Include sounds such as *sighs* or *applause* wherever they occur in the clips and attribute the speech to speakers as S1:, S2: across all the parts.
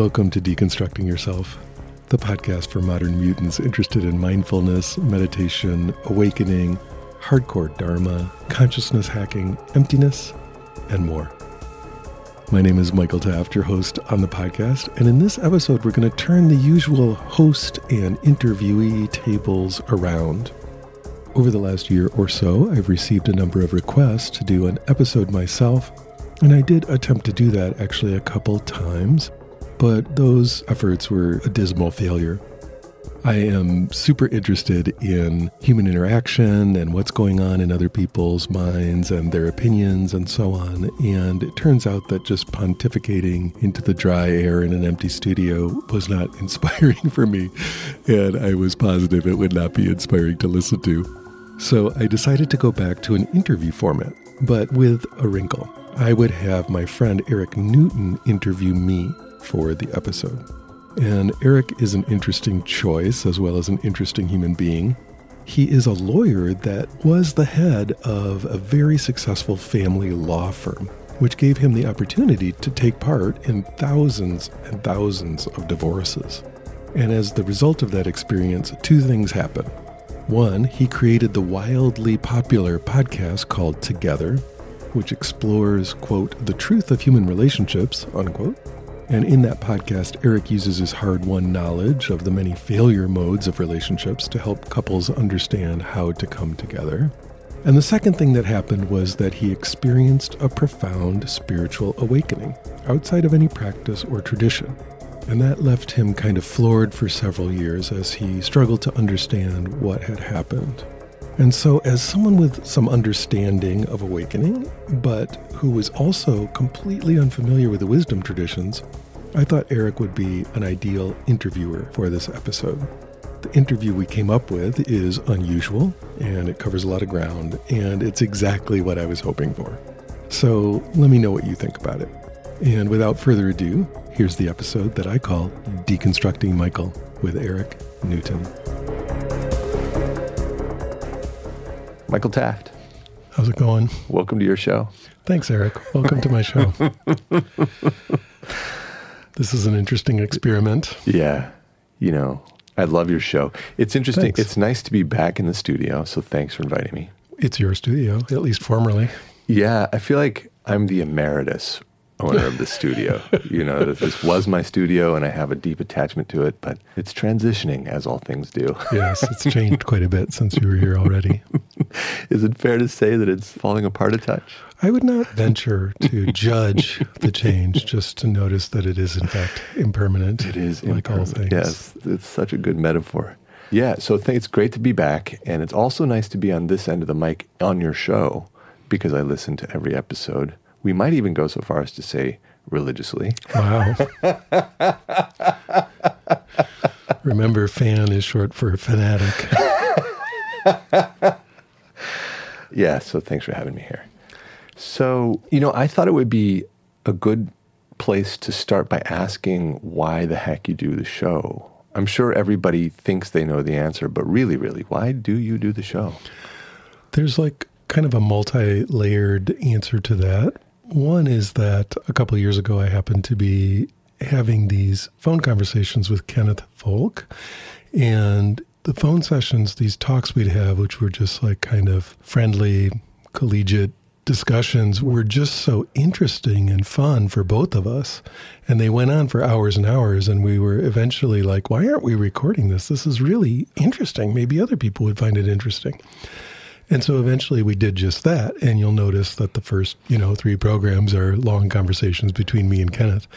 S1: Welcome to Deconstructing Yourself, the podcast for modern mutants interested in mindfulness, meditation, awakening, hardcore dharma, consciousness hacking, emptiness, and more. My name is Michael Taft, your host on the podcast, and in this episode, we're going to turn the usual host and interviewee tables around. Over the last year or so, I've received a number of requests to do an episode myself, and I did attempt to do that actually a couple times, but those efforts were a dismal failure. I am super interested in human interaction and what's going on in other people's minds and their opinions and so on. And it turns out that just pontificating into the dry air in an empty studio was not *laughs* inspiring for me. And I was positive it would not be inspiring to listen to. So I decided to go back to an interview format, but with a wrinkle. I would have my friend Eric Newton interview me for the episode. And Eric is an interesting choice as well as an interesting human being. He is a lawyer that was the head of a very successful family law firm, which gave him the opportunity to take part in thousands and thousands of divorces. And as the result of that experience, two things happen. One, he created the wildly popular podcast called Together, which explores, quote, the truth of human relationships, unquote. And in that podcast, Eric uses his hard won knowledge of the many failure modes of relationships to help couples understand how to come together. And the second thing that happened was that he experienced a profound spiritual awakening outside of any practice or tradition. And that left him kind of floored for several years as he struggled to understand what had happened. And so, as someone with some understanding of awakening, but who was also completely unfamiliar with the wisdom traditions, I thought Eric would be an ideal interviewer for this episode. The interview we came up with is unusual and it covers a lot of ground, and it's exactly what I was hoping for. So, let me know what you think about it. And without further ado, here's the episode that I call Deconstructing Michael with Eric Newton.
S2: Michael Taft,
S1: How's it going?
S2: welcome to your show.
S1: Thanks, Eric. Welcome to my show. *laughs* this is an interesting experiment.
S2: Yeah, you know, I love your show. It's interesting.
S1: Thanks.
S2: It's nice to be back in the studio. So thanks for inviting me.
S1: It's your studio, at least formerly.
S2: Yeah, I feel like I'm the emeritus owner of the *laughs* studio. you know, this, this was my studio and I have a deep attachment to it, but it's transitioning as all things do.
S1: Yes, it's *laughs* changed quite a bit since you were here already.
S2: Is it fair to say that it's falling apart a touch?
S1: I would not *laughs* venture to judge the change, just to notice that it is, in fact, impermanent.
S2: It is
S1: like all things.
S2: impermanent. Yes, it's such a good metaphor. Yeah, so th- it's great to be back, and it's also nice to be on this end of the mic on your show because I listen to every episode. We might even go so far as to say religiously.
S1: Wow. *laughs* Remember, fan is short for fanatic. *laughs*
S2: Yeah, so thanks for having me here. So, you know, I thought it would be a good place to start by asking why the heck you do the show. I'm sure everybody thinks they know the answer, but really, really, why do you do the show?
S1: There's like kind of a multi layered answer to that. One is that a couple years ago, I happened to be having these phone conversations with Kenneth Folk. And the phone sessions, these talks we'd have, which were just like kind of friendly, collegiate discussions, were just so interesting and fun for both of us. And they went on for hours and hours. And we were eventually like, why aren't we recording this? This is really interesting. Maybe other people would find it interesting. And so eventually we did just that. And you'll notice that the first, you know, three programs are long conversations between me and Kenneth.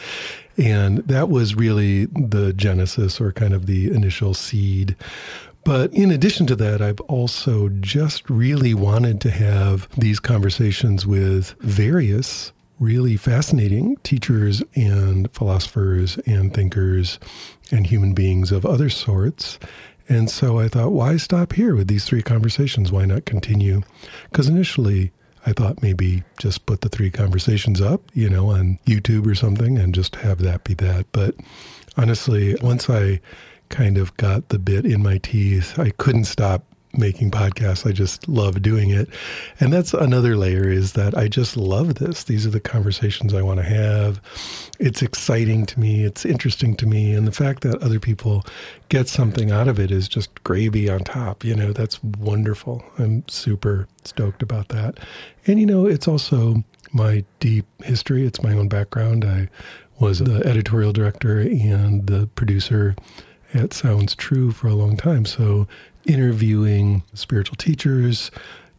S1: And that was really the genesis or kind of the initial seed. But in addition to that, I've also just really wanted to have these conversations with various really fascinating teachers and philosophers and thinkers and human beings of other sorts. And so I thought, why stop here with these three conversations? Why not continue? Because initially I thought maybe just put the three conversations up, you know, on YouTube or something and just have that be that. But honestly, once I kind of got the bit in my teeth, I couldn't stop making podcasts. I just love doing it. And that's another layer is that I just love this. These are the conversations I want to have. It's exciting to me, it's interesting to me. And the fact that other people get something out of it is just gravy on top. You know, that's wonderful. I'm super stoked about that. And, you know, it's also my deep history, it's my own background. I was the editorial director and the producer at Sounds True for a long time. So interviewing spiritual teachers,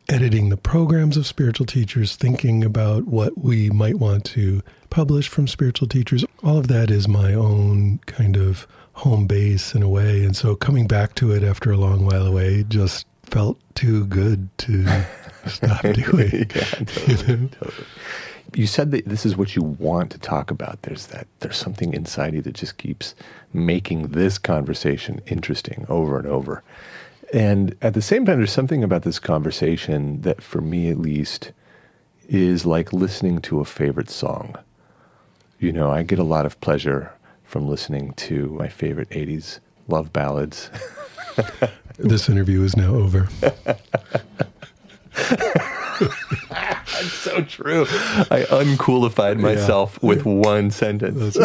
S1: editing the programs of spiritual teachers, thinking about what we might want to publish from spiritual teachers. All of that is my own kind of home base in a way. And so coming back to it after a long while away just felt too good to *laughs* stop doing.
S2: yeah, *laughs* totally, totally. You said that this is what you want to talk about. There's that there's something inside you that just keeps making this conversation interesting over and over. And at the same time, there's something about this conversation that, for me at least, is like listening to a favorite song. You know, I get a lot of pleasure from listening to my favorite 80s love ballads. *laughs*
S1: this interview is now over. *laughs*
S2: That's so true. I uncoolified myself yeah. with one sentence.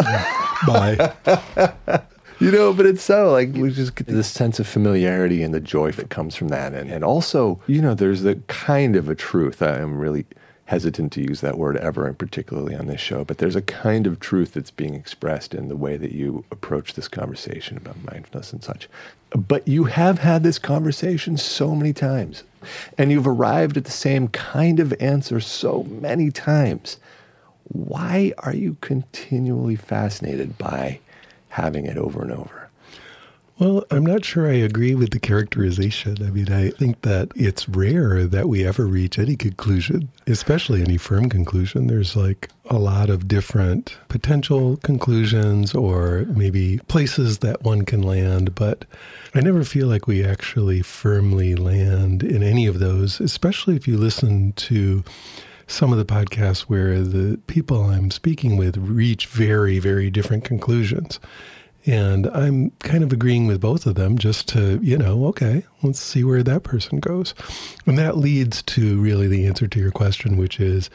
S1: Bye. *laughs*
S2: you know, but it's so like we just get this sense of familiarity and the joy that comes from that. And, and also, you know, there's the kind of a truth. I am really hesitant to use that word ever, and particularly on this show, but there's a kind of truth that's being expressed in the way that you approach this conversation about mindfulness and such. But you have had this conversation so many times, and you've arrived at the same kind of answer so many times. Why are you continually fascinated by having it over and over?
S1: Well, I'm not sure I agree with the characterization. I mean, I think that it's rare that we ever reach any conclusion, especially any firm conclusion. There's like a lot of different potential conclusions or maybe places that one can land, but I never feel like we actually firmly land in any of those, especially if you listen to some of the podcasts where the people I'm speaking with reach very, very different conclusions. And I'm kind of agreeing with both of them just to, you know, okay, let's see where that person goes. And that leads to really the answer to your question, which is,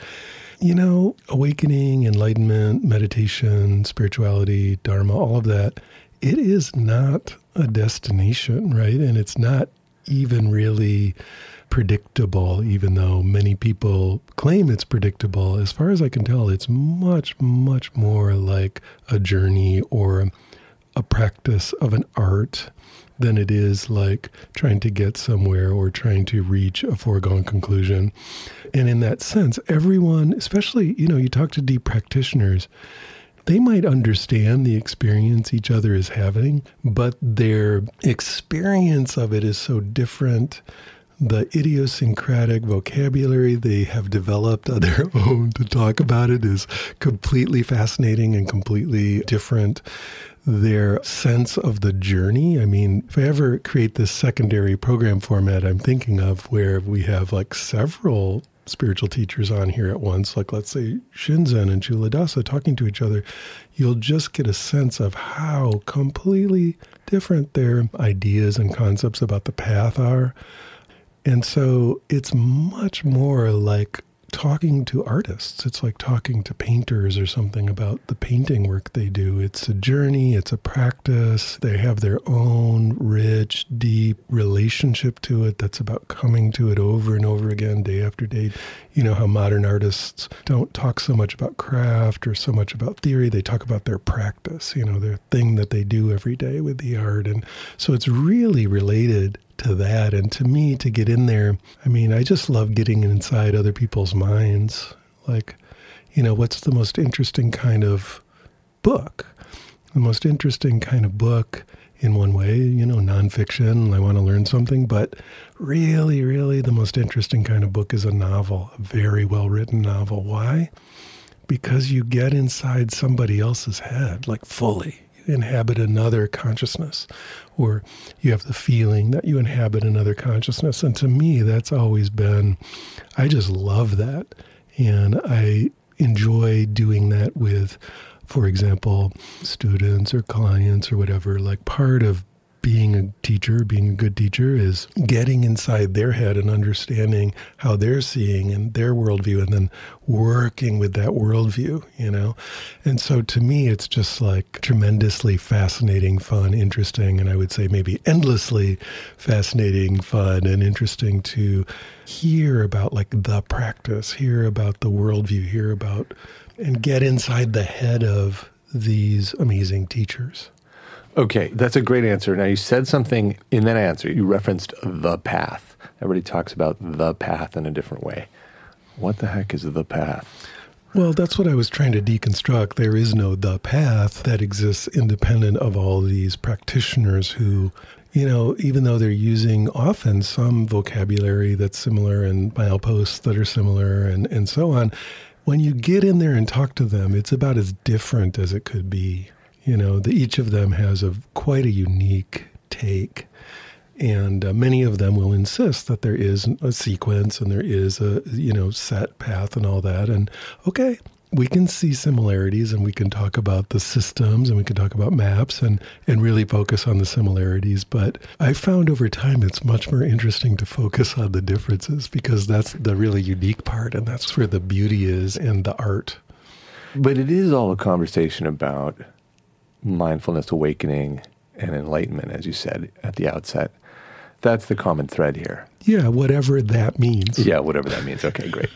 S1: you know, awakening, enlightenment, meditation, spirituality, Dharma, all of that, it is not a destination, right? And it's not even really predictable, even though many people claim it's predictable. As far as I can tell, it's much, much more like a journey or a practice of an art than it is like trying to get somewhere or trying to reach a foregone conclusion. And in that sense, everyone, especially, you know, you talk to deep practitioners, they might understand the experience each other is having, but their experience of it is so different. The idiosyncratic vocabulary they have developed on their *laughs* own to talk about it is completely fascinating and completely different their sense of the journey. I mean, if I ever create this secondary program format I'm thinking of where we have like several spiritual teachers on here at once, like let's say Shinzen and Culadasa talking to each other, you'll just get a sense of how completely different their ideas and concepts about the path are. And so it's much more like talking to artists. It's like talking to painters or something about the painting work they do. It's a journey, it's a practice. They have their own rich, deep relationship to it that's about coming to it over and over again, day after day. You know how modern artists don't talk so much about craft or so much about theory. They talk about their practice, you know, their thing that they do every day with the art. And so it's really related to that. And to me, to get in there, I mean, I just love getting inside other people's minds. Like, you know, what's the most interesting kind of book? The most interesting kind of book in one way, you know, nonfiction, I want to learn something, but really, really the most interesting kind of book is a novel, a very well written novel. Why? Because you get inside somebody else's head, like fully inhabit another consciousness, or you have the feeling that you inhabit another consciousness. And to me, that's always been, I just love that. And I enjoy doing that with, for example, students or clients or whatever. Like part of being a teacher, being a good teacher, is getting inside their head and understanding how they're seeing and their worldview, and then working with that worldview, you know? And so to me, it's just like tremendously fascinating, fun, interesting, and I would say maybe endlessly fascinating, fun, and interesting to hear about like the practice, hear about the worldview, hear about, and get inside the head of these amazing teachers.
S2: Okay, that's a great answer. Now, you said something in that answer. You referenced the path. Everybody talks about the path in a different way. What the heck is the path?
S1: Well, that's what I was trying to deconstruct. There is no the path that exists independent of all these practitioners who, you know, even though they're using often some vocabulary that's similar and mileposts that are similar and, and so on, when you get in there and talk to them, it's about as different as it could be. You know, the, each of them has a quite a unique take. And uh, many of them will insist that there is a sequence and there is a, you know, set path and all that. And okay, we can see similarities and we can talk about the systems and we can talk about maps and, and really focus on the similarities. But I found over time it's much more interesting to focus on the differences because that's the really unique part and that's where the beauty is and the art.
S2: But it is all a conversation about mindfulness, awakening, and enlightenment, as you said at the outset. That's the common thread here.
S1: Yeah, whatever that means.
S2: Yeah, whatever that means. Okay, great.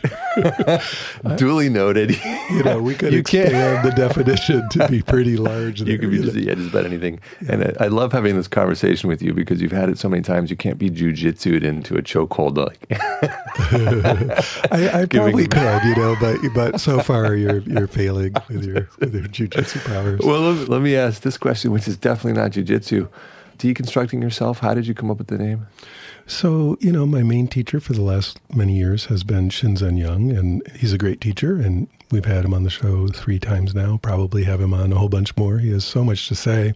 S2: *laughs* Duly noted.
S1: You know, we could you expand can't. the definition to be pretty large.
S2: You could be just, yeah, just about anything. Yeah. And I, I, love having this conversation with you because you've had it so many times. You can't be jujitsued into a chokehold. Like, *laughs*
S1: I, I *laughs* probably could, you know, but but so far you're you're failing with your with your jujitsu powers.
S2: Well, let, let me ask this question, which is definitely not jujitsu. Deconstructing yourself. How did you come up with the name?
S1: So, you know, my main teacher for the last many years has been Shinzen Young, and he's a great teacher. And we've had him on the show three times now, probably have him on a whole bunch more. He has so much to say.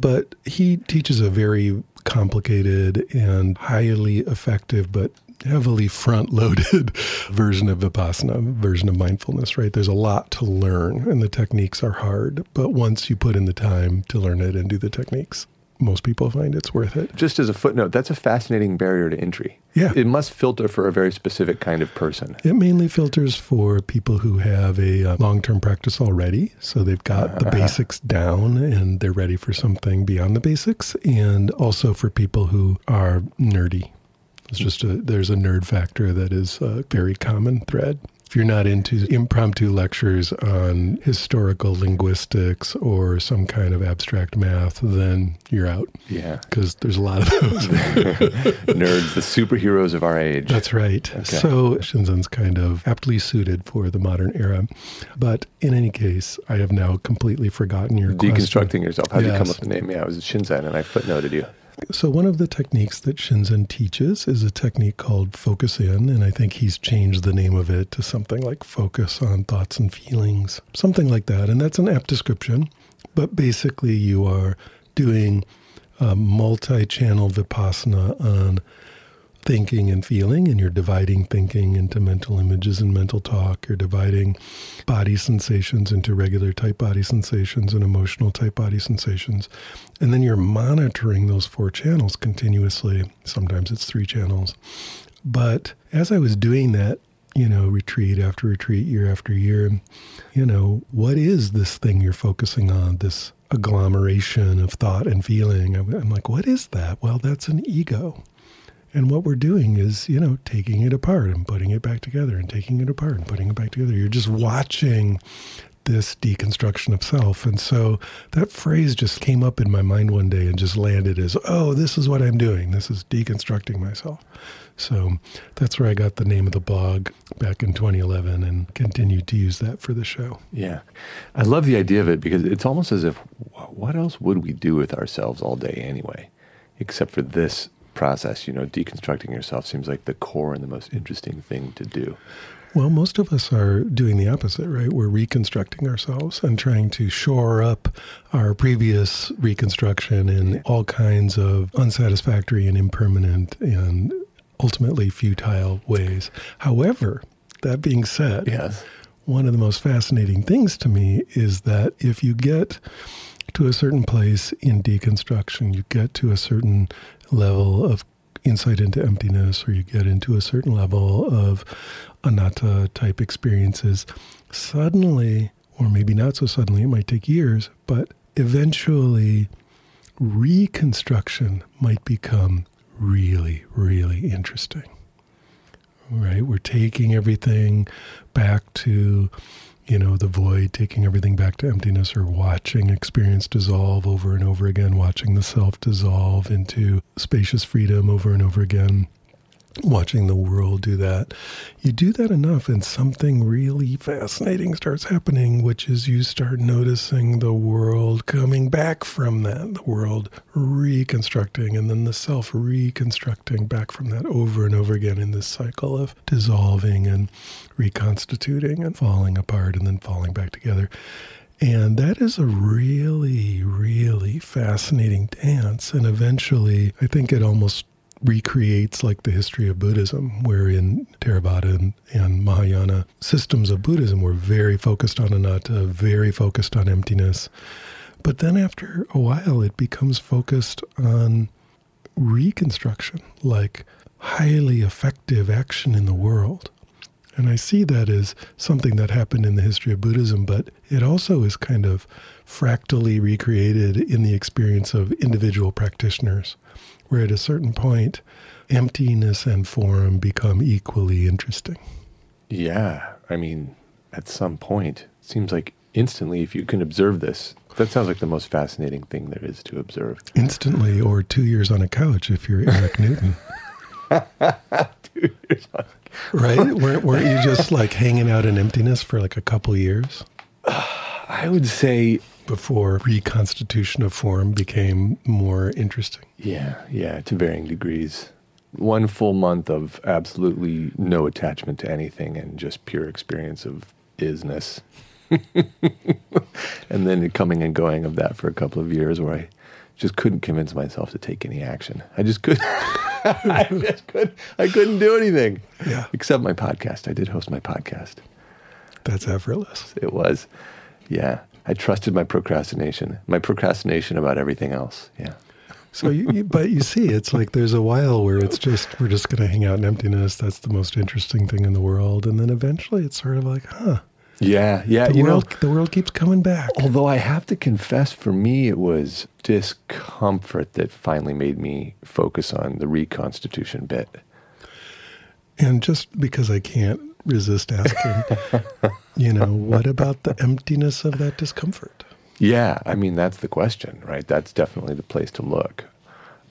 S1: But he teaches a very complicated and highly effective, but heavily front loaded *laughs* version of Vipassana, version of mindfulness, right? There's a lot to learn, and the techniques are hard. But once you put in the time to learn it and do the techniques, most people find it's worth it.
S2: Just as a footnote, that's a fascinating barrier to entry.
S1: Yeah.
S2: It must filter for a very specific kind of person.
S1: It mainly filters for people who have a uh, long term practice already. So they've got the basics down and they're ready for something beyond the basics. And also for people who are nerdy. It's just a, there's a nerd factor that is a very common thread if you're not into impromptu lectures on historical linguistics or some kind of abstract math, then you're out.
S2: Yeah.
S1: Because there's a lot of those. *laughs*
S2: Nerds, the superheroes of our age.
S1: That's right. Okay. So Shinzen's kind of aptly suited for the modern era. But in any case, I have now completely forgotten your
S2: Deconstructing
S1: question.
S2: yourself. How did yes. you come up with the name? Yeah, it was Shinzen, and I footnoted you.
S1: So, one of the techniques that Shinzen teaches is a technique called focus in, and I think he's changed the name of it to something like focus on thoughts and feelings, something like that. And that's an apt description, but basically, you are doing uh, a multi channel vipassana on thinking and feeling, and you're dividing thinking into mental images and mental talk. You're dividing body sensations into regular type body sensations and emotional type body sensations. And then you're monitoring those four channels continuously. Sometimes it's three channels. But as I was doing that, you know, retreat after retreat, year after year, you know, what is this thing you're focusing on? This agglomeration of thought and feeling. I'm like, what is that? Well, that's an ego. And what we're doing is, you know, taking it apart and putting it back together and taking it apart and putting it back together. You're just watching this deconstruction of self. And so that phrase just came up in my mind one day and just landed as, oh, this is what I'm doing. This is deconstructing myself. So that's where I got the name of the blog back in 2011 and continued to use that for the show.
S2: Yeah. I love the idea of it because it's almost as if, what else would we do with ourselves all day anyway, except for this process. You know, deconstructing yourself seems like the core and the most interesting thing to do.
S1: Well, most of us are doing the opposite, right? We're reconstructing ourselves and trying to shore up our previous reconstruction in all kinds of unsatisfactory and impermanent and ultimately futile ways. However, that being said,
S2: yes.
S1: one of the most fascinating things to me is that if you get to a certain place in deconstruction, you get to a certain level of insight into emptiness, or you get into a certain level of anatta type experiences, suddenly, or maybe not so suddenly, it might take years, but eventually reconstruction might become really, really interesting. Right? We're taking everything back to you know, the void, taking everything back to emptiness, or watching experience dissolve over and over again, watching the self dissolve into spacious freedom over and over again watching the world do that. You do that enough, and something really fascinating starts happening, which is you start noticing the world coming back from that, the world reconstructing, and then the self reconstructing back from that over and over again in this cycle of dissolving and reconstituting and falling apart and then falling back together. And that is a really, really fascinating dance. And eventually, I think it almost recreates like the history of Buddhism, where in Theravada and, and Mahayana systems of Buddhism were very focused on anatta, very focused on emptiness. But then after a while, it becomes focused on reconstruction, like highly effective action in the world. And I see that as something that happened in the history of Buddhism, but it also is kind of fractally recreated in the experience of individual practitioners where at a certain point, emptiness and form become equally interesting.
S2: Yeah. I mean, at some point, it seems like instantly, if you can observe this, that sounds like the most fascinating thing there is to observe.
S1: Instantly, or two years on a couch if you're Eric Newton. *laughs* two years on *laughs* Right? *laughs* weren't, weren't you just like hanging out in emptiness for like a couple years? *sighs*
S2: I would say
S1: before reconstitution of form became more interesting.
S2: Yeah, yeah, to varying degrees. One full month of absolutely no attachment to anything and just pure experience of isness. *laughs* and then the coming and going of that for a couple of years where I just couldn't convince myself to take any action. I just couldn't. *laughs* I just couldn't. I couldn't do anything.
S1: Yeah.
S2: Except my podcast. I did host my podcast.
S1: That's effortless.
S2: It was. Yeah. I trusted my procrastination, my procrastination about everything else. Yeah.
S1: So, you, you, but you see, it's like there's a while where it's just we're just going to hang out in emptiness. That's the most interesting thing in the world, and then eventually it's sort of like, huh?
S2: Yeah, yeah.
S1: The
S2: you
S1: world,
S2: know,
S1: the world keeps coming back.
S2: Although I have to confess, for me, it was discomfort that finally made me focus on the reconstitution bit.
S1: And just because I can't resist asking, *laughs* you know, what about the emptiness of that discomfort?
S2: Yeah, I mean, that's the question, right? That's definitely the place to look.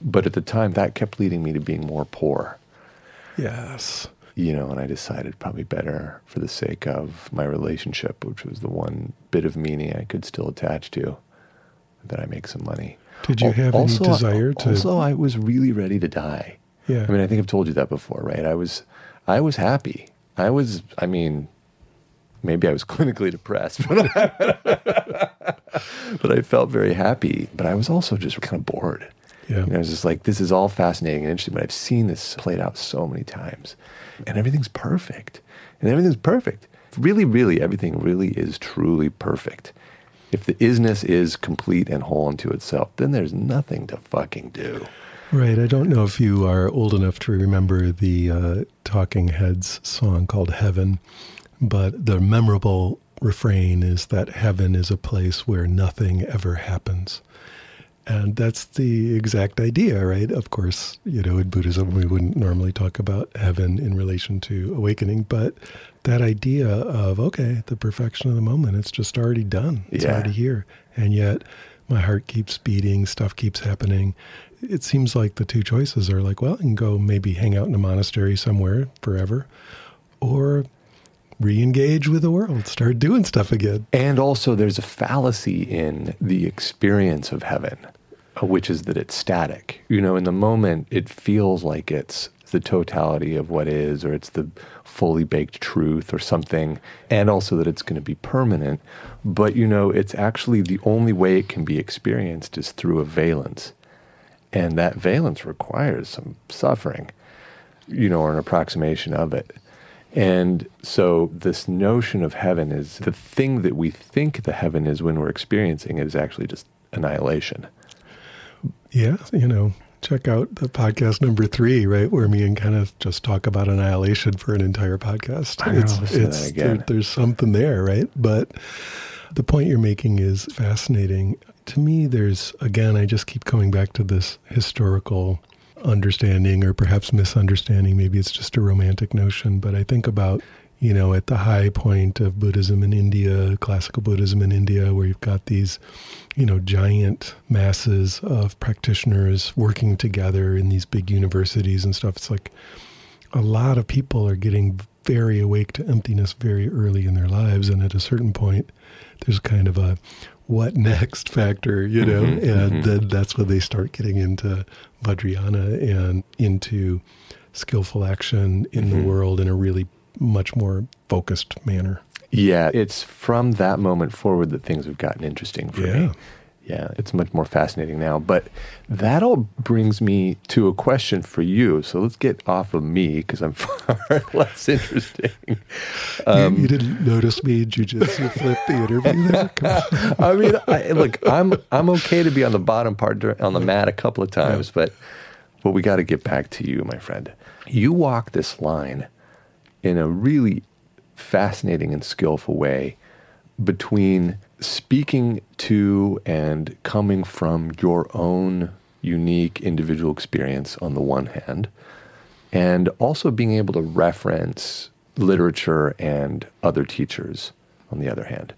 S2: But at the time, that kept leading me to being more poor.
S1: Yes.
S2: You know, and I decided probably better for the sake of my relationship, which was the one bit of meaning I could still attach to, that I make some money.
S1: Did you have also, any desire to?
S2: Also, I was really ready to die.
S1: Yeah.
S2: I mean, I think I've told you that before, right? I was, I was happy. I was, I mean, maybe I was *laughs* clinically depressed, but I, *laughs* but I felt very happy. But I was also just kind of bored.
S1: Yeah.
S2: Know, I was just like, this is all fascinating and interesting, but I've seen this played out so many times. And everything's perfect. And everything's perfect. Really, really, everything really is truly perfect. If the isness is complete and whole unto itself, then there's nothing to fucking do.
S1: Right. I don't know if you are old enough to remember the uh, Talking Heads song called Heaven, but the memorable refrain is that heaven is a place where nothing ever happens. And that's the exact idea, right? Of course, you know, in Buddhism, we wouldn't normally talk about heaven in relation to awakening, but that idea of, okay, the perfection of the moment, it's just already done. It's
S2: yeah.
S1: already here. And yet, my heart keeps beating, stuff keeps happening it seems like the two choices are like, well, I can go maybe hang out in a monastery somewhere forever, or re-engage with the world, start doing stuff again.
S2: And also, there's a fallacy in the experience of heaven, which is that it's static. You know, in the moment, it feels like it's the totality of what is, or it's the fully baked truth, or something, and also that it's going to be permanent. But you know, it's actually the only way it can be experienced is through a valence. And that valence requires some suffering, you know, or an approximation of it. And so, this notion of heaven is the thing that we think the heaven is when we're experiencing it is actually just annihilation.
S1: Yeah, you know, check out the podcast number three, right, where me and Kenneth just talk about annihilation for an entire podcast.
S2: I know,
S1: it's, it's there- there's something there, right? But the point you're making is fascinating. To me, there's again, I just keep coming back to this historical understanding or perhaps misunderstanding. Maybe it's just a romantic notion, but I think about you know, at the high point of Buddhism in India, classical Buddhism in India, where you've got these, you know, giant masses of practitioners working together in these big universities and stuff. It's like a lot of people are getting very awake to emptiness very early in their lives. And at a certain point, there's kind of a what next *laughs* factor, you know,
S2: Mhm,
S1: and
S2: mhm.
S1: then that's when they start getting into Vajrayana and into skillful action in
S2: Mhm.
S1: the world in a really much more focused manner.
S2: Yeah, it's from that moment forward that things have gotten interesting for
S1: Yeah.
S2: me. Yeah, it's much more fascinating now. But that all brings me to a question for you. So let's get off of me because I'm *laughs* far less interesting. Um,
S1: you, you didn't notice me jujitsu flip the interview there? *laughs*
S2: I mean, I, look, I'm I'm okay to be on the bottom part on the mat a couple of times, but but we got to get back to you, my friend. You walk this line in a really fascinating and skillful way between speaking to and coming from your own unique individual experience on the one hand, and also being able to reference literature and other teachers on the other hand.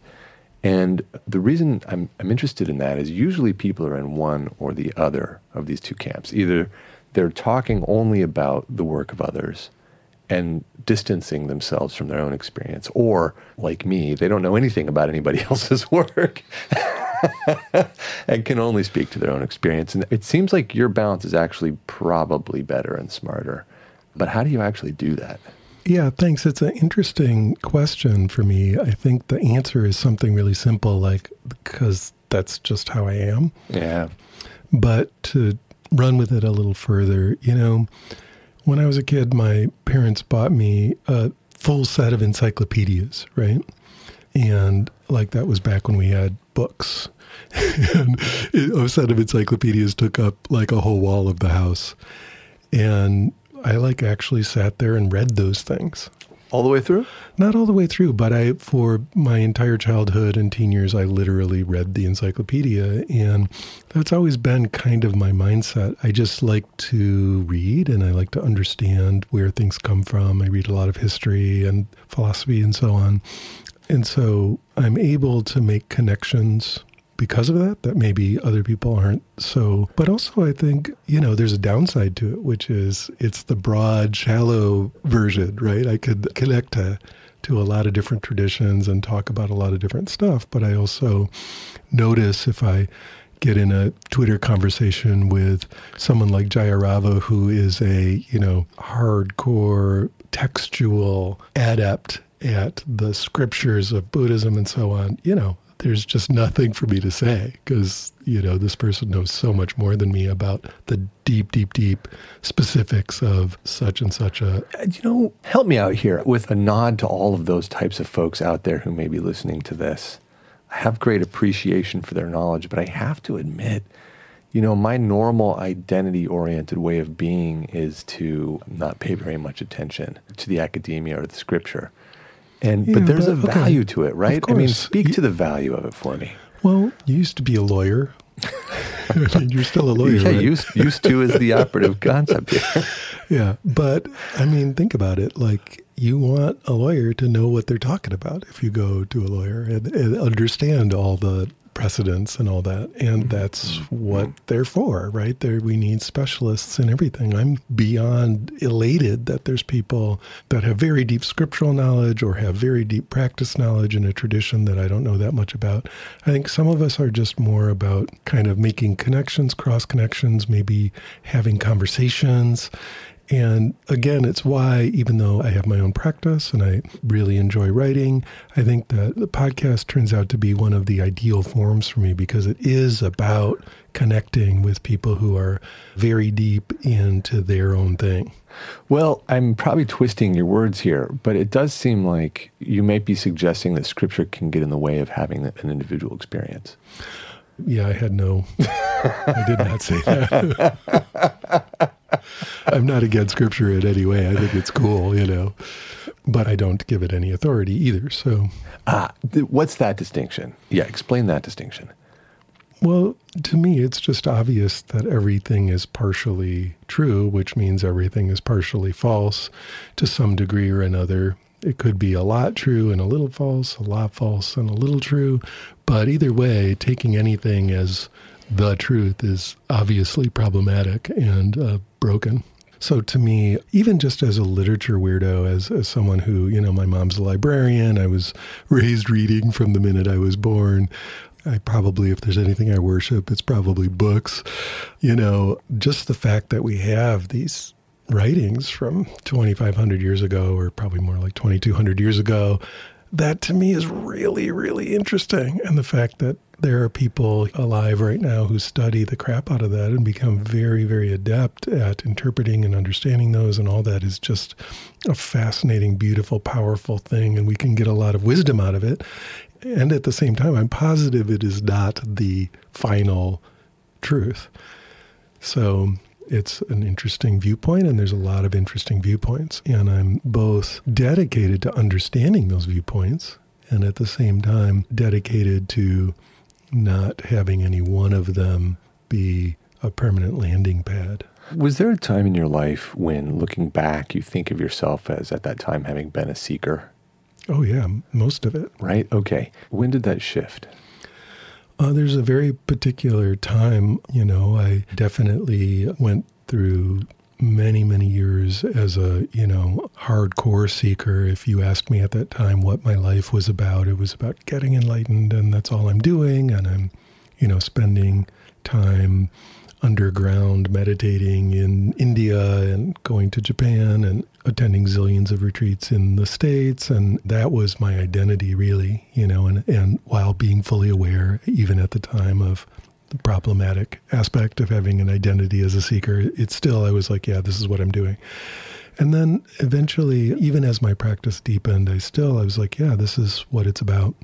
S2: And the reason I'm, I'm interested in that is usually people are in one or the other of these two camps. Either they're talking only about the work of others and distancing themselves from their own experience, or like me, they don't know anything about anybody *laughs* else's work *laughs* and can only speak to their own experience. And it seems like your balance is actually probably better and smarter. But how do you actually do that?
S1: Yeah, thanks. It's an interesting question for me. I think the answer is something really simple, like because that's just how I am.
S2: Yeah.
S1: But to run with it a little further, you know, when I was a kid, my parents bought me a full set of encyclopedias, right? And like that was back when we had books. *laughs* and a set of encyclopedias took up like a whole wall of the house. And I like actually sat there and read those things.
S2: All the way through?
S1: Not all the way through, but I, for my entire childhood and teen years, I literally read the encyclopedia. And that's always been kind of my mindset. I just like to read and I like to understand where things come from. I read a lot of history and philosophy and so on. And so I'm able to make connections because of that that maybe other people aren't so but also i think you know there's a downside to it which is it's the broad shallow version right? I could connect to to a lot of different traditions and talk about a lot of different stuff but i also notice if i get in a twitter conversation with someone like jayarava who is a you know hardcore textual adept at the scriptures of buddhism and so on you know there's just nothing for me to say because you know this person knows so much more than me about the deep deep deep specifics of such and such a
S2: Uh, You know, help me out here with a nod to all of those types of folks out there who may be listening to this. I have great appreciation for their knowledge, but I have to admit, you know, my normal identity oriented way of being is to not pay very much attention to the academia or the scripture. And
S1: Yeah,
S2: but there's
S1: but-
S2: a
S1: okay.
S2: value to it, right? I mean, speak
S1: You-
S2: to the value of it for me.
S1: well you used to be a lawyer I *laughs* mean, *laughs* you're still a lawyer
S2: yeah,
S1: right?
S2: used used to is the operative concept here. *laughs*
S1: yeah but i mean think about it like you want a lawyer to know what they're talking about if you go to a lawyer and, and understand all the precedents and all that and mm-hmm. that's mm-hmm. what mm-hmm. they're for right? There we need specialists in everything. I'm beyond elated that there's people that have very deep scriptural knowledge or have very deep practice knowledge in a tradition that i don't know that much about. I think some of us are just more about kind of making connections cross connections maybe having conversations and again, it's why, even though I have my own practice and I really enjoy writing, I think that the podcast turns out to be one of the ideal forms for me because it is about connecting with people who are very deep into their own thing.
S2: Well, I'm probably twisting your words here, but it does seem like you might be suggesting that scripture can get in the way of having an individual experience.
S1: Yeah, I had no, *laughs* I did not say that. *laughs* *laughs* I'm not against scripture in any way. I think it's cool, you know, but I don't give it any authority either. So,
S2: ah, th- what's that distinction? Yeah, explain that distinction.
S1: Well, to me, it's just obvious that everything is partially true, which means everything is partially false to some degree or another. It could be a lot true and a little false, a lot false and a little true. But either way, taking anything as the truth is obviously problematic and uh, broken. So to me, even just as a literature weirdo, as, as someone who, you know, my mom's a librarian, I was raised reading from the minute I was born. I probably, if there's anything I worship, it's probably books. You know, just the fact that we have these writings from 2,500 years ago, or probably more like 2,200 years ago, that to me is really, really interesting. And the fact that there are people alive right now who study the crap out of that and become very, very adept at interpreting and understanding those, and all that is just a fascinating, beautiful, powerful thing. And we can get a lot of wisdom out of it. And at the same time, I'm positive it is not the final truth. So it's an interesting viewpoint, and there's a lot of interesting viewpoints. And I'm both dedicated to understanding those viewpoints and at the same time dedicated to not having any one of them be a permanent landing pad.
S2: Was there a time in your life when, looking back, you think of yourself as at that time having been a seeker?
S1: Oh, yeah, most of it.
S2: Right? Okay. When did that shift?
S1: Uh, there's a very particular time, you know, I definitely went through many, many years as a, you know, hardcore seeker. If you asked me at that time what my life was about, it was about getting enlightened, and that's all I'm doing. And I'm, you know, spending time underground meditating in India and going to Japan and attending zillions of retreats in the States. And that was my identity, really, you know, and, and while being fully aware, even at the time of the problematic aspect of having an identity as a seeker, it's still, I was like, yeah, this is what I'm doing. And then eventually, even as my practice deepened, I still, I was like, yeah, this is what it's about.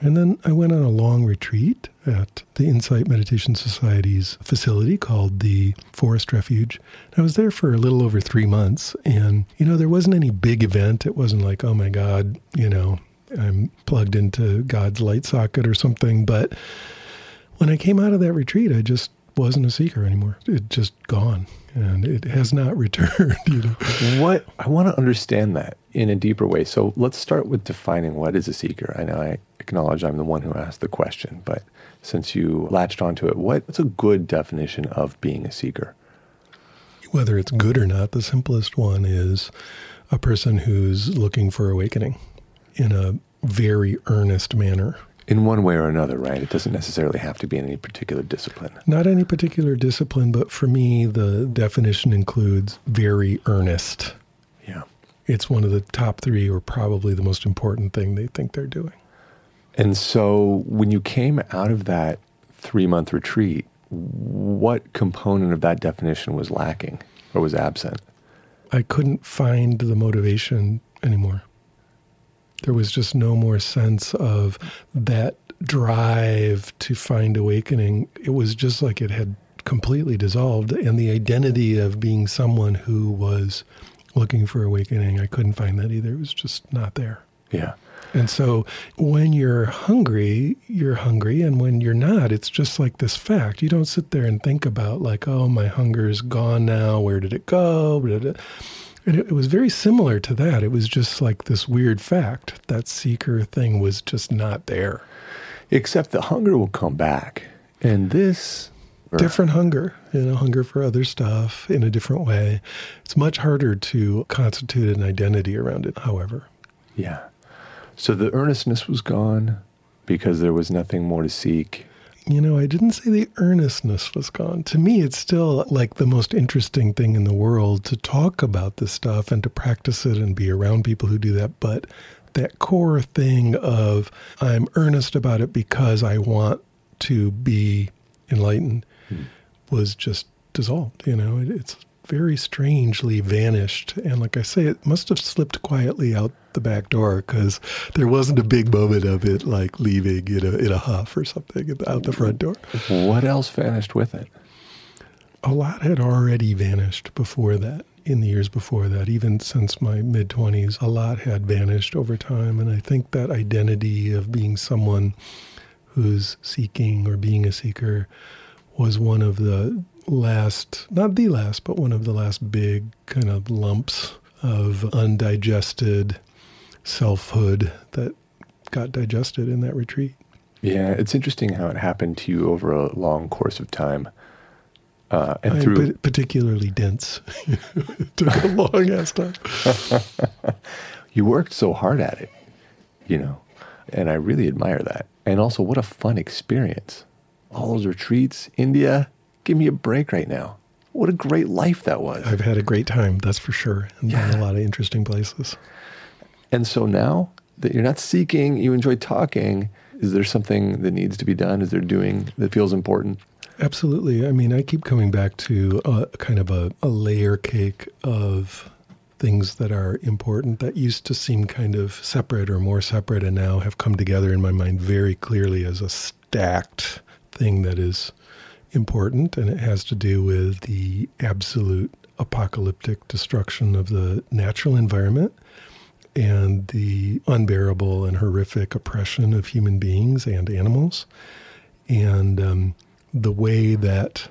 S1: And then I went on a long retreat at the Insight Meditation Society's facility called the Forest Refuge. I was there for a little over three months. And, you know, there wasn't any big event. It wasn't like, oh my God, you know, I'm plugged into God's light socket or something. But when I came out of that retreat, I just wasn't a seeker anymore. It just gone, and it has not *laughs* returned. You know,
S2: what I want to understand that in a deeper way. So let's start with defining what is a seeker. I know I acknowledge I'm the one who asked the question, but since you latched onto it, what's a good definition of being a seeker?
S1: Whether it's good or not, the simplest one is a person who's looking for awakening in a very earnest manner
S2: in one way or another, right? It doesn't necessarily have to be in any particular discipline.
S1: Not any particular discipline, but for me, the definition includes very earnest.
S2: Yeah.
S1: It's one of the top three, or probably the most important thing they think they're doing.
S2: And so when you came out of that three month retreat, what component of that definition was lacking or was absent?
S1: I couldn't find the motivation anymore. There was just no more sense of that drive to find awakening. It was just like it had completely dissolved. And the identity of being someone who was looking for awakening, I couldn't find that either. It was just not there.
S2: Yeah.
S1: And so when you're hungry, you're hungry. And when you're not, it's just like this fact. You don't sit there and think about, like, oh, my hunger's gone now. Where did it go? And it, it was very similar to that. It was just like this weird fact that seeker thing was just not there.
S2: Except the hunger will come back. And this
S1: different hunger, you know, hunger for other stuff in a different way. It's much harder to constitute an identity around it, however.
S2: Yeah. So the earnestness was gone because there was nothing more to seek
S1: you know, I didn't say the earnestness was gone. To me, it's still like the most interesting thing in the world to talk about this stuff and to practice it and be around people who do that. But that core thing of I'm earnest about it because I want to be enlightened hmm. was just dissolved. You know, it, it's very strangely vanished. And like I say, it must have slipped quietly out the back door because there wasn't a big moment of it like leaving in a, in a huff or something out the front door.
S2: What else vanished with it?
S1: A lot had already vanished before that, in the years before that. Even since my mid 20s, a lot had vanished over time. And I think that identity of being someone who's seeking or being a seeker was one of the last, not the last, but one of the last big kind of lumps of undigested selfhood that got digested in that retreat.
S2: Yeah, it's interesting how it happened to you over a long course of time.
S1: Uh, and through particularly dense. it *laughs* took a long ass time. *laughs*
S2: you worked so hard at it, you know, and I really admire that. And also, what a fun experience! All those retreats, India. Give me a break right now. What a great life that was.
S1: I've had a great time, that's for sure, and yeah. a lot of interesting places.
S2: And so now that you're not seeking, you enjoy talking. Is there something that needs to be done? Is there doing that feels important?
S1: Absolutely. I mean, I keep coming back to a, kind of a, a layer cake of things that are important that used to seem kind of separate or more separate and now have come together in my mind very clearly as a stacked thing that is important. And it has to do with the absolute apocalyptic destruction of the natural environment and the unbearable and horrific oppression of human beings and animals. And um, the way that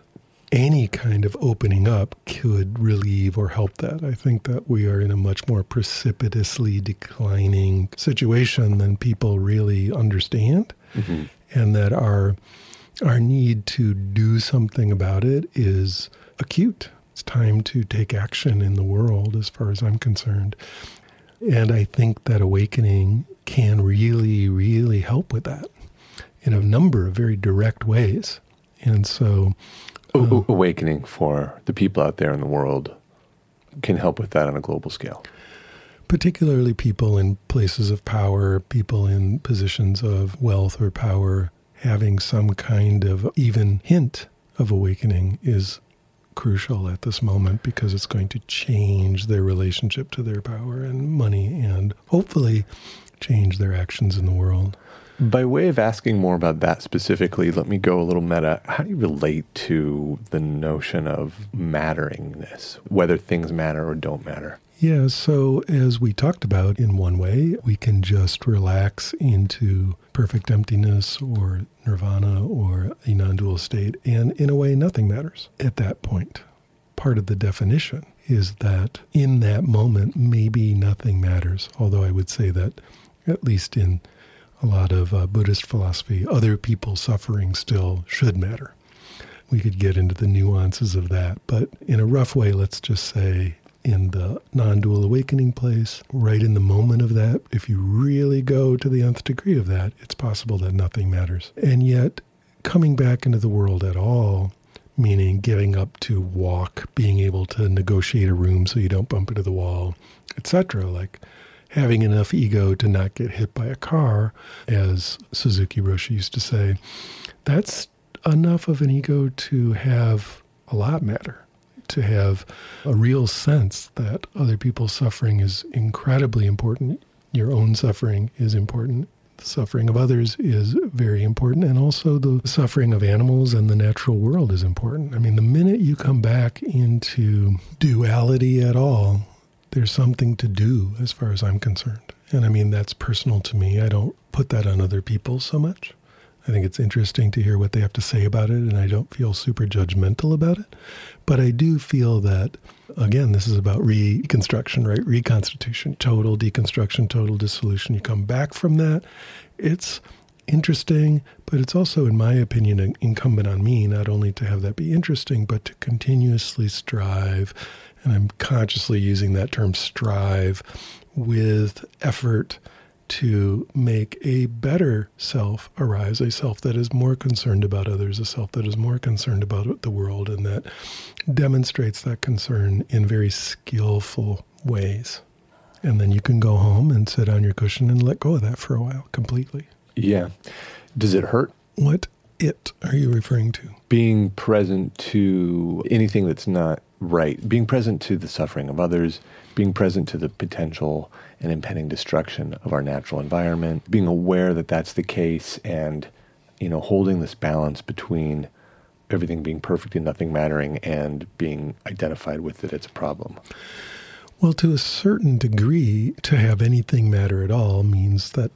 S1: any kind of opening up could relieve or help that. I think that we are in a much more precipitously declining situation than people really understand, mm-hmm. and that our our need to do something about it is acute. It's time to take action in the world, as far as I'm concerned. And I think that awakening can really, really help with that in a number of very direct ways. And so,
S2: uh, awakening for the people out there in the world can help with that on a global scale.
S1: Particularly people in places of power, people in positions of wealth or power, having some kind of even hint of awakening is crucial at this moment because it's going to change their relationship to their power and money and hopefully change their actions in the world.
S2: By way of asking more about that specifically, let me go a little meta. How do you relate to the notion of matteringness, whether things matter or don't matter?
S1: Yeah, so as we talked about in one way, we can just relax into perfect emptiness or nirvana or a non dual state, and in a way, nothing matters at that point. Part of the definition is that in that moment, maybe nothing matters, although I would say that, at least in a lot of uh, Buddhist philosophy, other people's suffering still should matter. We could get into the nuances of that, but in a rough way, let's just say in the non dual awakening place, right in the moment of that, if you really go to the nth degree of that, it's possible that nothing matters. And yet, coming back into the world at all, meaning getting up to walk, being able to negotiate a room so you don't bump into the wall, etc., like having enough ego to not get hit by a car, as Suzuki Roshi used to say, that's enough of an ego to have a lot matter to have a real sense that other people's suffering is incredibly important. Your own suffering is important. The suffering of others is very important. And also the suffering of animals and the natural world is important. I mean, the minute you come back into duality at all, there's something to do as far as I'm concerned. And I mean, that's personal to me. I don't put that on other people so much. I think it's interesting to hear what they have to say about it, and I don't feel super judgmental about it. But I do feel that, again, this is about reconstruction, right? Reconstitution, total deconstruction, total dissolution. You come back from that. It's interesting, but it's also, in my opinion, incumbent on me not only to have that be interesting, but to continuously strive. And I'm consciously using that term strive with effort to make a better self arise, a self that is more concerned about others, a self that is more concerned about the world, and that demonstrates that concern in very skillful ways. And then you can go home and sit on your cushion and let go of that for a while completely.
S2: Yeah. Does it hurt?
S1: What it are you referring to?
S2: Being present to anything that's not right. Being present to the suffering of others, being present to the potential and impending destruction of our natural environment, being aware that that's the case, and you know, holding this balance between everything being perfect and nothing mattering, and being identified with that it's a problem.
S1: Well, to a certain degree, to have anything matter at all means that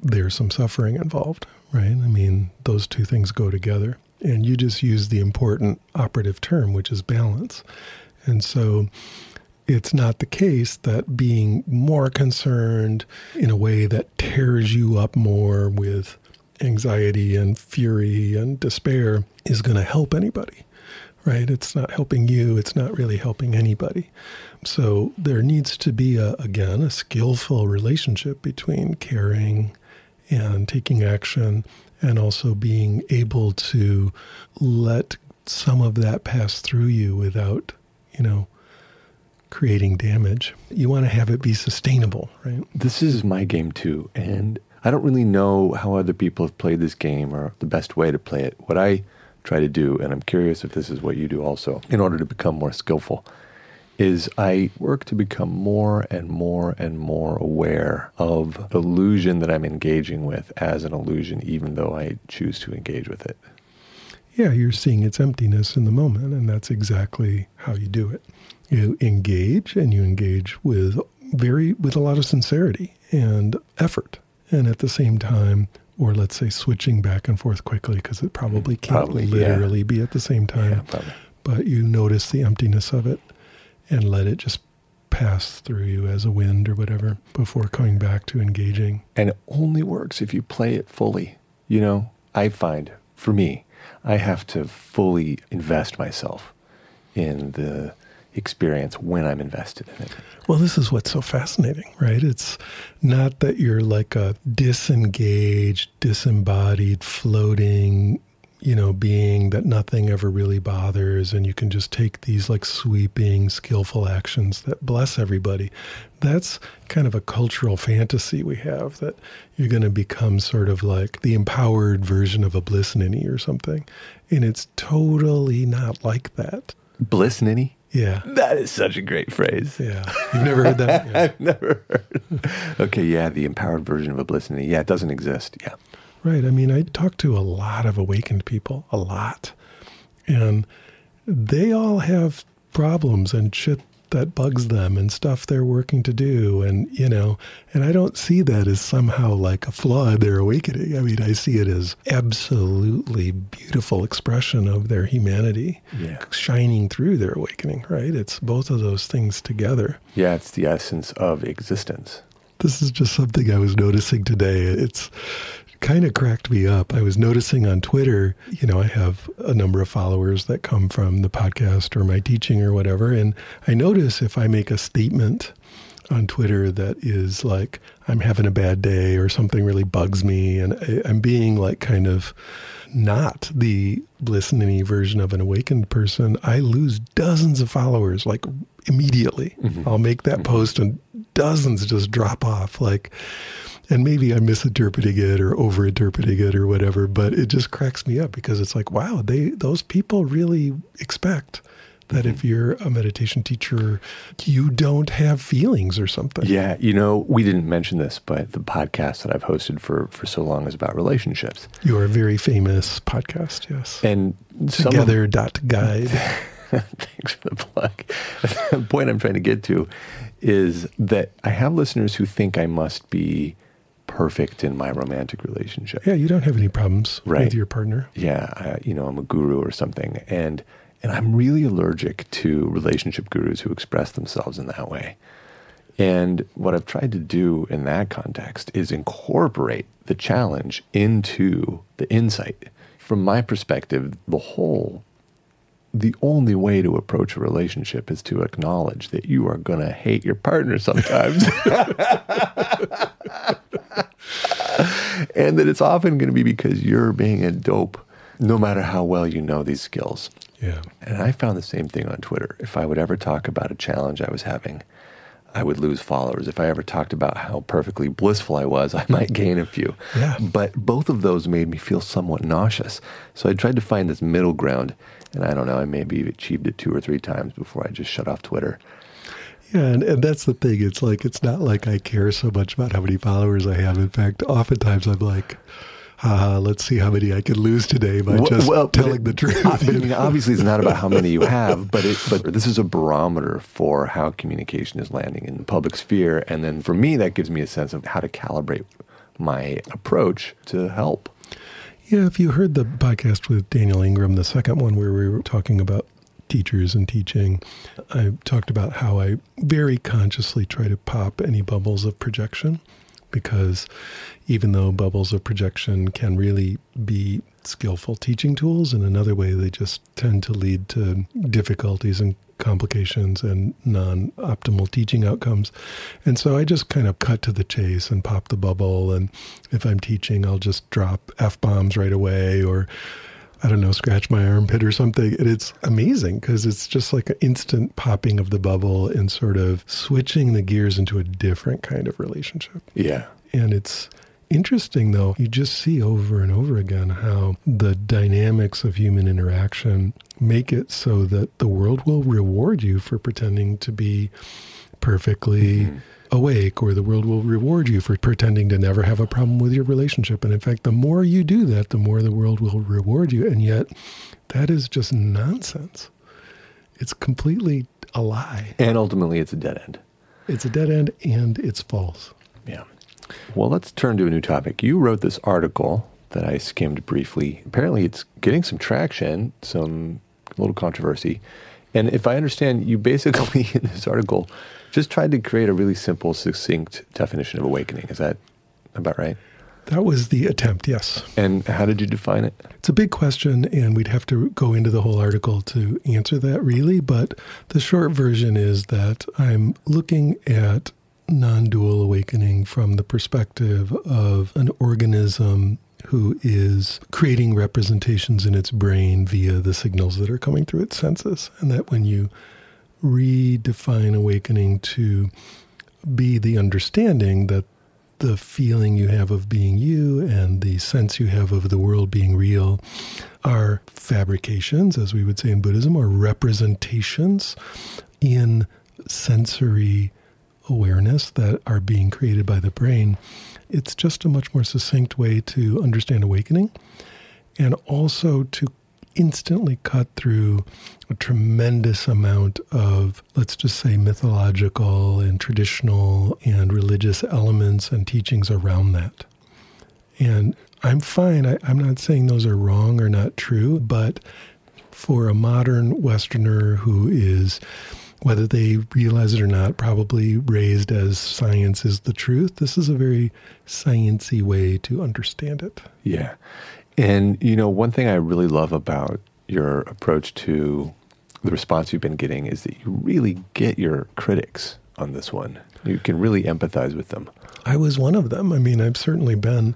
S1: there's some suffering involved, right? I mean, those two things go together. And you just use the important operative term, which is balance. And so it's not the case that being more concerned in a way that tears you up more with anxiety and fury and despair is going to help anybody, right? It's not helping you, it's not really helping anybody. So there needs to be, a, again, a skillful relationship between caring and taking action and also being able to let some of that pass through you without, you know, creating damage. You want to have it be sustainable, right?
S2: This is my game too. And I don't really know how other people have played this game or the best way to play it. What I try to do, and I'm curious if this is what you do also, in order to become more skillful, is I work to become more and more and more aware of the illusion that I'm engaging with as an illusion, even though I choose to engage with it.
S1: Yeah, you're seeing its emptiness in the moment, and that's exactly how you do it. You engage and you engage with very with a lot of sincerity and effort. And at the same time, or let's say switching back and forth quickly because it probably can't
S2: Probably,
S1: literally
S2: yeah.
S1: be at the same time.
S2: Yeah.
S1: But you notice the emptiness of it and let it just pass through you as a wind or whatever before coming back to engaging.
S2: And it only works if you play it fully. You know, I find for me, I have to fully invest myself in the experience when I'm invested in it.
S1: Well, this is what's so fascinating, right? It's not that you're like a disengaged, disembodied, floating, you know, being that nothing ever really bothers and you can just take these like sweeping, skillful actions that bless everybody. That's kind of a cultural fantasy we have that you're going to become sort of like the empowered version of a bliss ninny or something. And it's totally not like that.
S2: Bliss ninny?
S1: Yeah.
S2: That is such a great phrase.
S1: Yeah. You've never heard that? *laughs* Yeah.
S2: I've never heard. okay, yeah, the empowered version of a bliss. Yeah, it doesn't exist. Yeah.
S1: Right. I mean, I talk to a lot of awakened people, a lot. And they all have problems and shit that bugs them and stuff they're working to do. And, you know, and I don't see that as somehow like a flaw in their awakening. I mean, I see it as absolutely beautiful expression of their humanity
S2: Yeah.
S1: shining through their awakening, right? It's both of those things together.
S2: Yeah, it's the essence of existence.
S1: This is just something I was noticing today. It's kind of cracked me up. I was noticing on Twitter, you know, I have a number of followers that come from the podcast or my teaching or whatever. And I notice if I make a statement on Twitter that is like, I'm having a bad day or something really bugs me, and I, I'm being like kind of not the bliss ninny version of an awakened person, I lose dozens of followers like immediately. Mm-hmm. I'll make that mm-hmm. post and dozens just drop off. Like, and maybe I'm misinterpreting it or overinterpreting it or whatever, but it just cracks me up because it's like, wow, they those people really expect that if mm-hmm. you're a meditation teacher, you don't have feelings or something.
S2: Yeah, you know, we didn't mention this, but the podcast that I've hosted for for so long is about relationships.
S1: You're a very famous podcast, yes.
S2: And
S1: Together dot guide. *laughs*
S2: Thanks for the plug. *laughs* the point I'm trying to get to is that I have listeners who think I must be perfect in my romantic relationship.
S1: Yeah, you don't have any problems
S2: Right.
S1: with your partner.
S2: Yeah, I, you know, I'm a guru or something, and and I'm really allergic to relationship gurus who express themselves in that way. And what I've tried to do in that context is incorporate the challenge into the insight. From my perspective, the whole the only way to approach a relationship is to acknowledge that you are going to hate your partner sometimes. *laughs* *laughs* and that it's often going to be because you're being a dope, no matter how well you know these skills.
S1: Yeah.
S2: And I found the same thing on Twitter. If I would ever talk about a challenge I was having, I would lose followers. If I ever talked about how perfectly blissful I was, *laughs* I might gain a few.
S1: Yeah.
S2: But both of those made me feel somewhat nauseous. So I tried to find this middle ground. And I don't know, I maybe achieved it two or three times before I just shut off Twitter.
S1: Yeah, and, and that's the thing. It's like, it's not like I care so much about how many followers I have. In fact, oftentimes I'm like, haha, let's see how many I can lose today by
S2: Well-
S1: just
S2: well,
S1: telling
S2: it-
S1: the truth.
S2: I mean, obviously, it's not about how many you *laughs* have, but it, but this is a barometer for how communication is landing in the public sphere, and then for me, that gives me a sense of how to calibrate my approach to help.
S1: Yeah, if you heard the podcast with Daniel Ingram, the second one where we were talking about teachers and teaching, I talked about how I very consciously try to pop any bubbles of projection because even though bubbles of projection can really be skillful teaching tools, in another way, they just tend to lead to difficulties and complications and non optimal teaching outcomes. And so I just kind of cut to the chase and pop the bubble. And if I'm teaching, I'll just drop F bombs right away or I don't know, scratch my armpit or something. And it's amazing because it's just like an instant popping of the bubble and sort of switching the gears into a different kind of relationship.
S2: Yeah.
S1: And it's interesting, though, you just see over and over again how the dynamics of human interaction make it so that the world will reward you for pretending to be perfectly mm-hmm. Awake, or the world will reward you for pretending to never have a problem with your relationship. And in fact, the more you do that, the more the world will reward you. And yet, that is just nonsense. It's completely a lie.
S2: And ultimately, it's a dead end.
S1: It's a dead end and it's false.
S2: Yeah. Well, let's turn to a new topic. You wrote this article that I skimmed briefly. Apparently, it's getting some traction, some little controversy. And if I understand, you basically *laughs* in this article just tried to create a really simple, succinct definition of awakening. Is that about right?
S1: That was the attempt, yes.
S2: And how did you define it?
S1: It's a big question, and we'd have to go into the whole article to answer that, really. But the short version is that I'm looking at non dual awakening from the perspective of an organism who is creating representations in its brain via the signals that are coming through its senses. And that when you redefine awakening to be the understanding that the feeling you have of being you and the sense you have of the world being real are fabrications, as we would say in Buddhism, or representations in sensory awareness that are being created by the brain. It's just a much more succinct way to understand awakening and also to instantly cut through a tremendous amount of, let's just say, mythological and traditional and religious elements and teachings around that. And I'm fine. I, I'm not saying those are wrong or not true, but for a modern Westerner who is, whether they realize it or not, probably raised as science is the truth, this is a very sciency way to understand it.
S2: Yeah. And, you know, one thing I really love about your approach to the response you've been getting is that you really get your critics on this one. You can really empathize with them.
S1: I was one of them. I mean, I've certainly been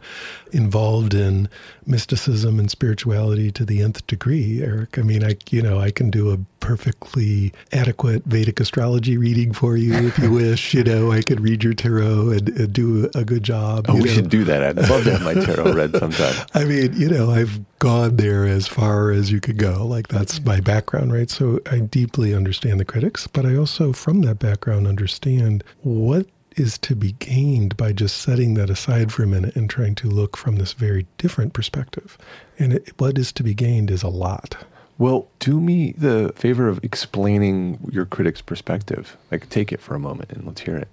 S1: involved in mysticism and spirituality to the nth degree, Eric. I mean, I you know, I can do a perfectly adequate Vedic astrology reading for you if you *laughs* wish. You know, I could read your tarot and, and do a good job.
S2: Oh, we
S1: know.
S2: should do that. I'd love to have my tarot read sometime. *laughs*
S1: I mean, you know, I've gone there as far as you could go. Like that's mm-hmm. my background, right? So I deeply understand the critics, but I also, from that background, understand what is to be gained by just setting that aside for a minute and trying to look from this very different perspective. And it, what is to be gained is a lot.
S2: Well, do me the favor of explaining your critic's perspective. Like, take it for a moment and let's hear it.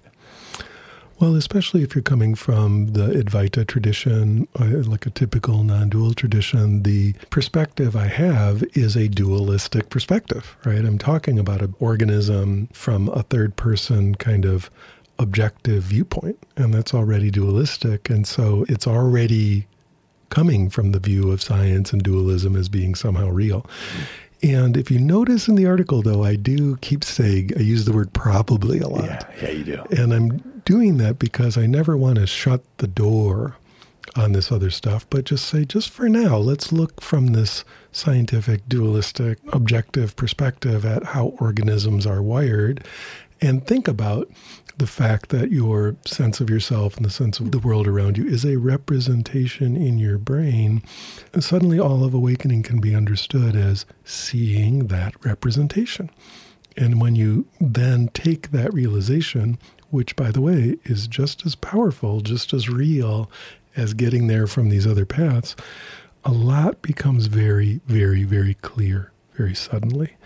S1: Well, especially if you're coming from the Advaita tradition, uh, like a typical non dual tradition, the perspective I have is a dualistic perspective, right? I'm talking about an organism from a third person kind of objective viewpoint, and that's already dualistic. And so it's already coming from the view of science and dualism as being somehow real. And if you notice in the article, though, I do keep saying, I use the word probably a lot.
S2: Yeah, yeah, you do.
S1: And I'm doing that because I never want to shut the door on this other stuff, but just say, just for now, let's look from this scientific, dualistic, objective perspective at how organisms are wired and think about the fact that your sense of yourself and the sense of the world around you is a representation in your brain, suddenly all of awakening can be understood as seeing that representation. And when you then take that realization, which by the way is just as powerful, just as real as getting there from these other paths, a lot becomes very, very, very clear very suddenly.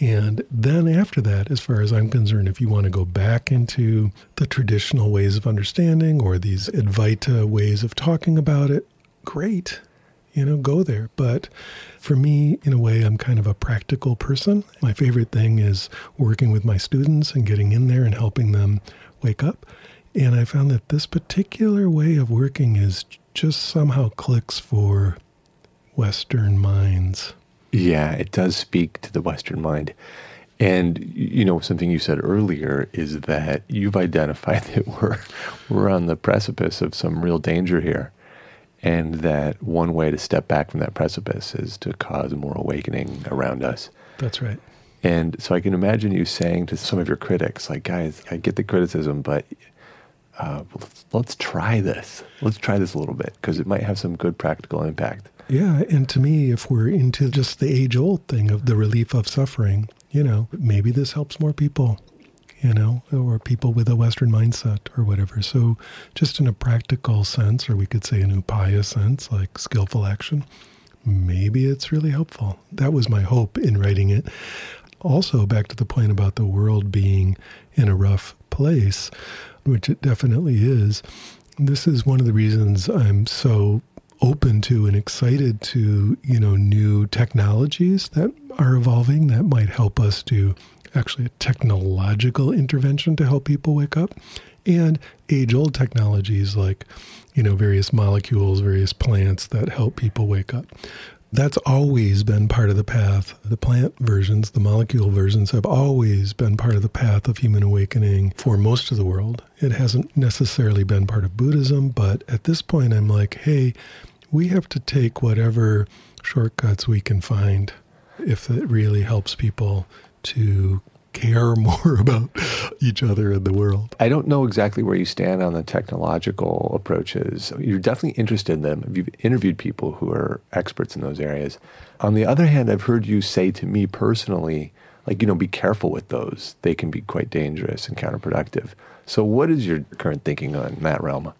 S1: And then after that, as far as I'm concerned, if you want to go back into the traditional ways of understanding or these Advaita ways of talking about it, great. You know, go there. But for me, in a way, I'm kind of a practical person. My favorite thing is working with my students and getting in there and helping them wake up. And I found that this particular way of working is just somehow clicks for Western minds.
S2: Yeah, it does speak to the Western mind. And you know, something you said earlier is that you've identified *laughs* that we're we're on the precipice of some real danger here. And that one way to step back from that precipice is to cause more awakening around us.
S1: That's right.
S2: And so I can imagine you saying to some of your critics, like, guys, I get the criticism, but uh, let's, let's try this. Let's try this a little bit because it might have some good practical impact.
S1: Yeah, and to me, if we're into just the age old thing of the relief of suffering, you know, maybe this helps more people, you know, or people with a Western mindset or whatever. So, just in a practical sense, or we could say an upaya sense, like skillful action, maybe it's really helpful. That was my hope in writing it. Also, back to the point about the world being in a rough place, which it definitely is. This is one of the reasons I'm so open to and excited to, you know, new technologies that are evolving that might help us do actually a technological intervention to help people wake up and age old technologies like, you know, various molecules, various plants that help people wake up. That's always been part of the path. The plant versions, the molecule versions have always been part of the path of human awakening for most of the world. It hasn't necessarily been part of Buddhism, but at this point, I'm like, hey, we have to take whatever shortcuts we can find if it really helps people to care *laughs* more about each other and the world.
S2: I don't know exactly where you stand on the technological approaches. You're definitely interested in them. You've interviewed people who are experts in those areas. On the other hand, I've heard you say to me personally, like, you know, be careful with those. They can be quite dangerous and counterproductive. So, what is your current thinking on that realm?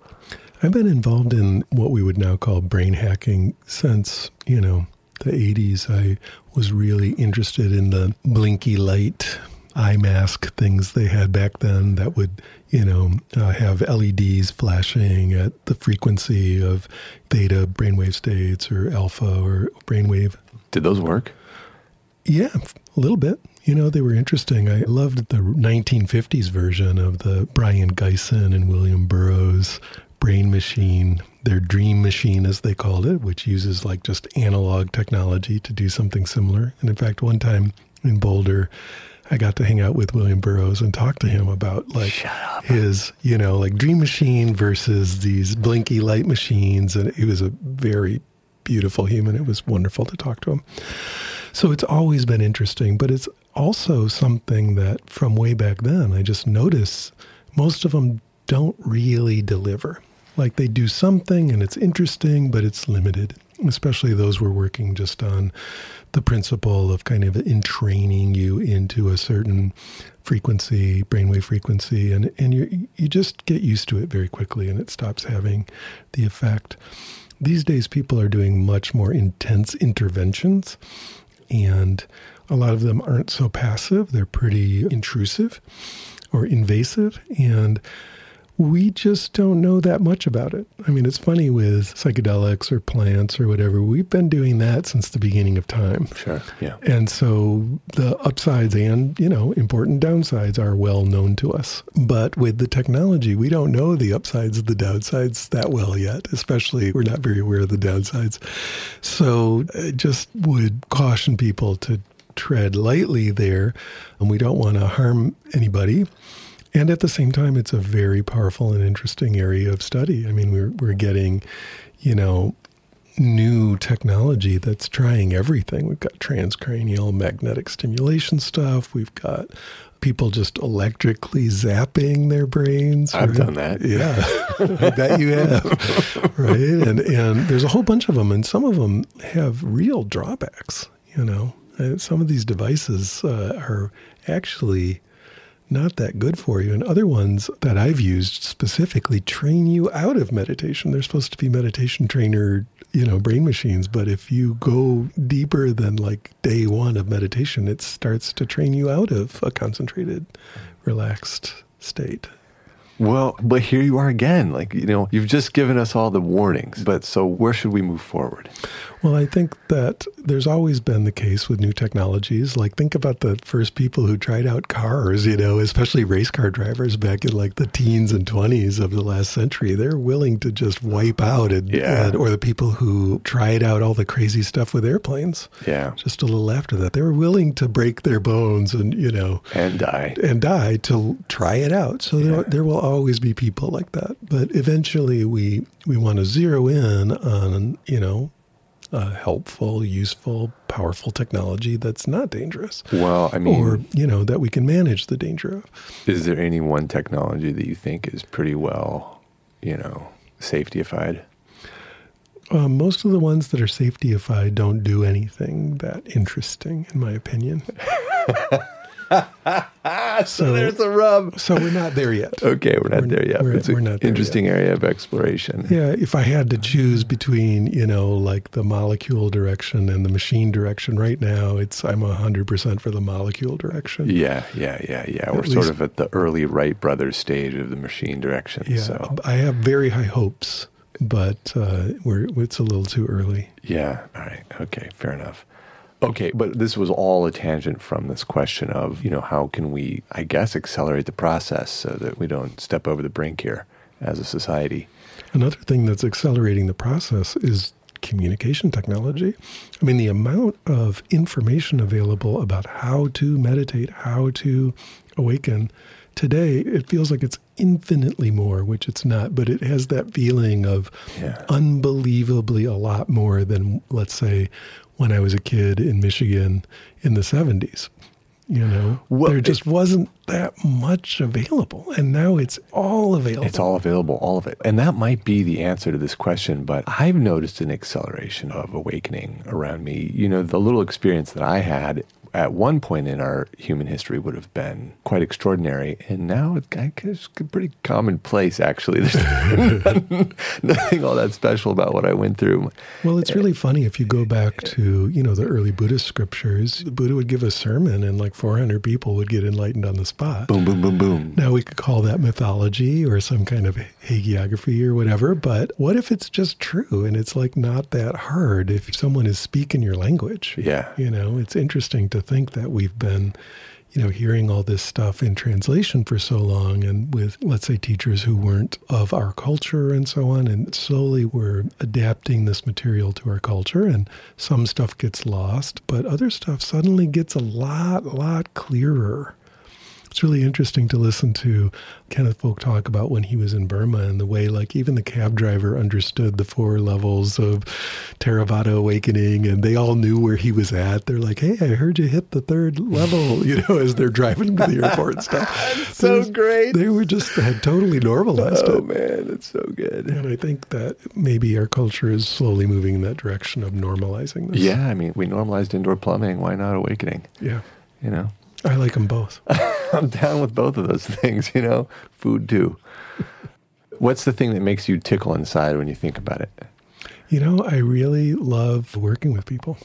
S1: I've been involved in what we would now call brain hacking since, you know, the 80s. I was really interested in the blinky light eye mask things they had back then that would, you know, uh, have LEDs flashing at the frequency of theta brainwave states or alpha or brainwave.
S2: Did those work?
S1: Yeah, a little bit. You know, they were interesting. I loved the 1950s version of the Brion Gysin and William Burroughs brain machine, their dream machine, as they called it, which uses like just analog technology to do something similar. And in fact, one time in Boulder, I got to hang out with William Burroughs and talk to him about like his, you know, like dream machine versus these blinky light machines. And he was a very beautiful human. It was wonderful to talk to him. So it's always been interesting, but it's also something that from way back then, I just notice most of them don't really deliver. Like they do something and it's interesting, but it's limited, especially those we're working just on the principle of kind of entraining you into a certain frequency, brainwave frequency, and, and you you just get used to it very quickly and it stops having the effect. These days, people are doing much more intense interventions, and a lot of them aren't so passive. They're pretty intrusive or invasive. And we just don't know that much about it. I mean, it's funny with psychedelics or plants or whatever. We've been doing that since the beginning of time.
S2: Sure. Yeah.
S1: And so the upsides and, you know, important downsides are well known to us. But with the technology, we don't know the upsides and the downsides that well yet, especially we're not very aware of the downsides. So I just would caution people to tread lightly there. And we don't want to harm anybody. And at the same time, it's a very powerful and interesting area of study. I mean, we're, we're getting, you know, new technology that's trying everything. We've got transcranial magnetic stimulation stuff. We've got people just electrically zapping their brains.
S2: I've
S1: right?
S2: done that.
S1: Yeah, *laughs* I bet you have. right, and and there's a whole bunch of them, and some of them have real drawbacks. You know, Uh, some of these devices uh, are actually not that good for you. And other ones that I've used specifically train you out of meditation. They're supposed to be meditation trainer, you know, brain machines. But if you go deeper than like day one of meditation, it starts to train you out of a concentrated, relaxed state.
S2: Well, but here you are again. Like, you know, you've just given us all the warnings. But so where should we move forward?
S1: Well, I think that there's always been the case with new technologies. Like, think about the first people who tried out cars, you know, especially race car drivers back in like the teens and 20s of the last century. They're willing to just wipe out, and,
S2: Yeah.
S1: and- or the people who tried out all the crazy stuff with airplanes
S2: Yeah.
S1: just a little after that. They were willing to break their bones and, you know,
S2: And die.
S1: and die to try it out. So
S2: Yeah.
S1: there, there will always be people like that. But eventually, we we want to zero in on you know a helpful, useful, powerful technology that's not dangerous,
S2: Well, I mean,
S1: or you know that we can manage the danger of.
S2: is there any one technology that you think is pretty well, you know, safetyified?
S1: Um, most of the ones that are safetyified don't do anything that interesting, in my opinion. *laughs* *laughs* so
S2: There's a rub.
S1: so we're not there yet.
S2: Okay, we're not
S1: We're-
S2: there yet.
S1: we're-
S2: it's an
S1: we're not there
S2: interesting area of exploration.
S1: Yeah, if I had to choose between, you know, like the molecule direction and the machine direction right now, it's I'm hundred percent for the molecule direction.
S2: Yeah, yeah, yeah, yeah. We're
S1: At
S2: sort of at the early Wright brothers stage of the machine direction.
S1: Yeah,
S2: So
S1: I have very high hopes, but uh, we're it's a little too early.
S2: Yeah. All right. Okay. Fair enough. Okay, but this was all a tangent from this question of, you know, how can we, I guess, accelerate the process so that we don't step over the brink here as a society?
S1: Another thing that's accelerating the process is communication technology. I mean, the amount of information available about how to meditate, how to awaken today, it feels like it's infinitely more, which it's not, but it has that feeling of
S2: Yeah.
S1: unbelievably a lot more than, let's say, when I was a kid in Michigan in the 70s. You know,
S2: Well,
S1: there just wasn't that much available. And now it's all available.
S2: It's all available, all of it. And that might be the answer to this question, but I've noticed an acceleration of awakening around me. You know, the little experience that I had at one point in our human history would have been quite extraordinary. And now it's I guess it's pretty commonplace, actually. *laughs* There's nothing, nothing all that special about what I went through.
S1: Well, it's really funny if you go back to, you know, the early Buddhist scriptures, the Buddha would give a sermon and like 400 people would get enlightened on the spot.
S2: Boom, boom, boom, boom.
S1: Now we could call that mythology or some kind of hagiography or whatever, but what if it's just true and it's like not that hard if someone is speaking your language?
S2: Yeah.
S1: You know, it's interesting to think that we've been, you know, hearing all this stuff in translation for so long and with, let's say, teachers who weren't of our culture and so on. And slowly we're adapting this material to our culture and some stuff gets lost, but other stuff suddenly gets a lot, lot clearer. It's really interesting to listen to Kenneth Folk talk about when he was in Burma and the way, like, even the cab driver understood the four levels of Theravada awakening and they all knew where he was at. They're like, hey, I heard you hit the third level, *laughs* you know, as they're driving to the airport and stuff. *laughs*
S2: so
S1: There's-
S2: great.
S1: They were just, had totally normalized
S2: Oh,
S1: it.
S2: man, that's so good.
S1: And I think that maybe our culture is slowly moving in that direction of normalizing this.
S2: Yeah, I mean, we normalized indoor plumbing. Why not awakening?
S1: Yeah.
S2: You know?
S1: I like them both. *laughs*
S2: I'm down with both of those *laughs* things, you know, food too. What's the thing that makes you tickle inside when you think about it?
S1: You know, I really love working with people.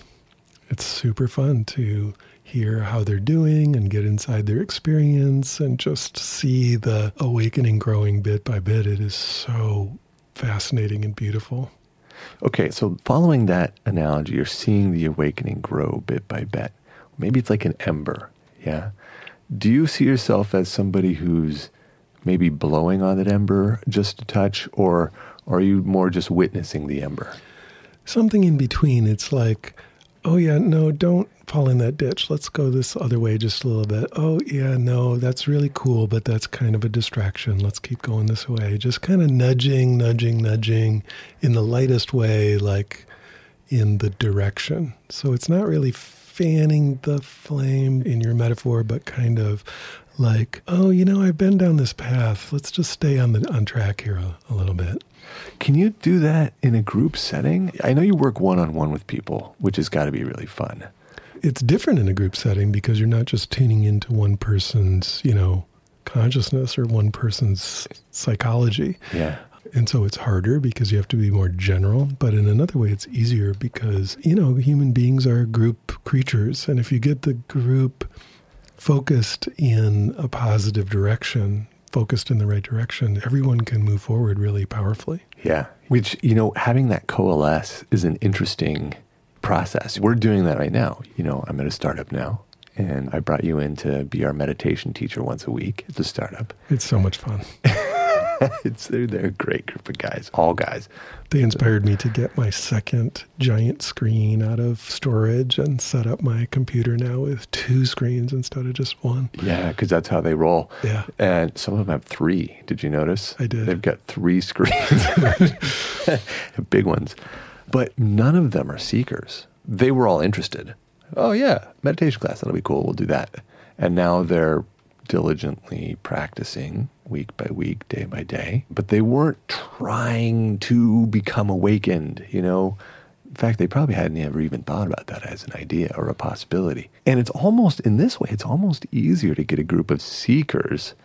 S1: It's super fun to hear how they're doing and get inside their experience and just see the awakening growing bit by bit. It is so fascinating and beautiful.
S2: Okay, so following that analogy, you're seeing the awakening grow bit by bit. Maybe it's like an ember, yeah? Do you see yourself as somebody who's maybe blowing on that ember just a touch, or, or are you more just witnessing the ember?
S1: Something in between. It's like, oh, yeah, no, don't fall in that ditch. Let's go this other way just a little bit. Oh, yeah, no, that's really cool, but that's kind of a distraction. Let's keep going this way. Just kind of nudging, nudging, nudging in the lightest way, like in the direction. So it's not really fanning the flame in your metaphor, but kind of like, oh, you know, I've been down this path. Let's just stay on the on track here a, a little bit.
S2: Can you do that in a group setting? I know you work one on one with people, which has got to be really fun.
S1: It's different in a group setting because you're not just tuning into one person's, you know, consciousness or one person's psychology.
S2: Yeah.
S1: And so it's harder because you have to be more general. But in another way, it's easier because, you know, human beings are group creatures. And if you get the group focused in a positive direction, focused in the right direction, everyone can move forward really powerfully.
S2: Yeah. Which, you know, having that coalesce is an interesting process. We're doing that right now. You know, I'm at a startup now, and I brought you in to be our meditation teacher once a week at the startup.
S1: It's so much fun. *laughs* *laughs*
S2: it's they're, they're a great group of guys, all guys.
S1: They inspired me to get my second giant screen out of storage and set up my computer now with two screens instead of just one.
S2: Yeah, because that's how they roll.
S1: Yeah.
S2: And some of them have three. Did you notice?
S1: I did.
S2: They've got three screens, *laughs* big ones. But none of them are seekers. They were all interested. Oh, yeah, meditation class. That'll be cool. We'll do that. And now they're diligently practicing week by week, day by day. But they weren't trying to become awakened, you know. In fact, they probably hadn't ever even thought about that as an idea or a possibility. And it's almost, in this way, it's almost easier to get a group of seekers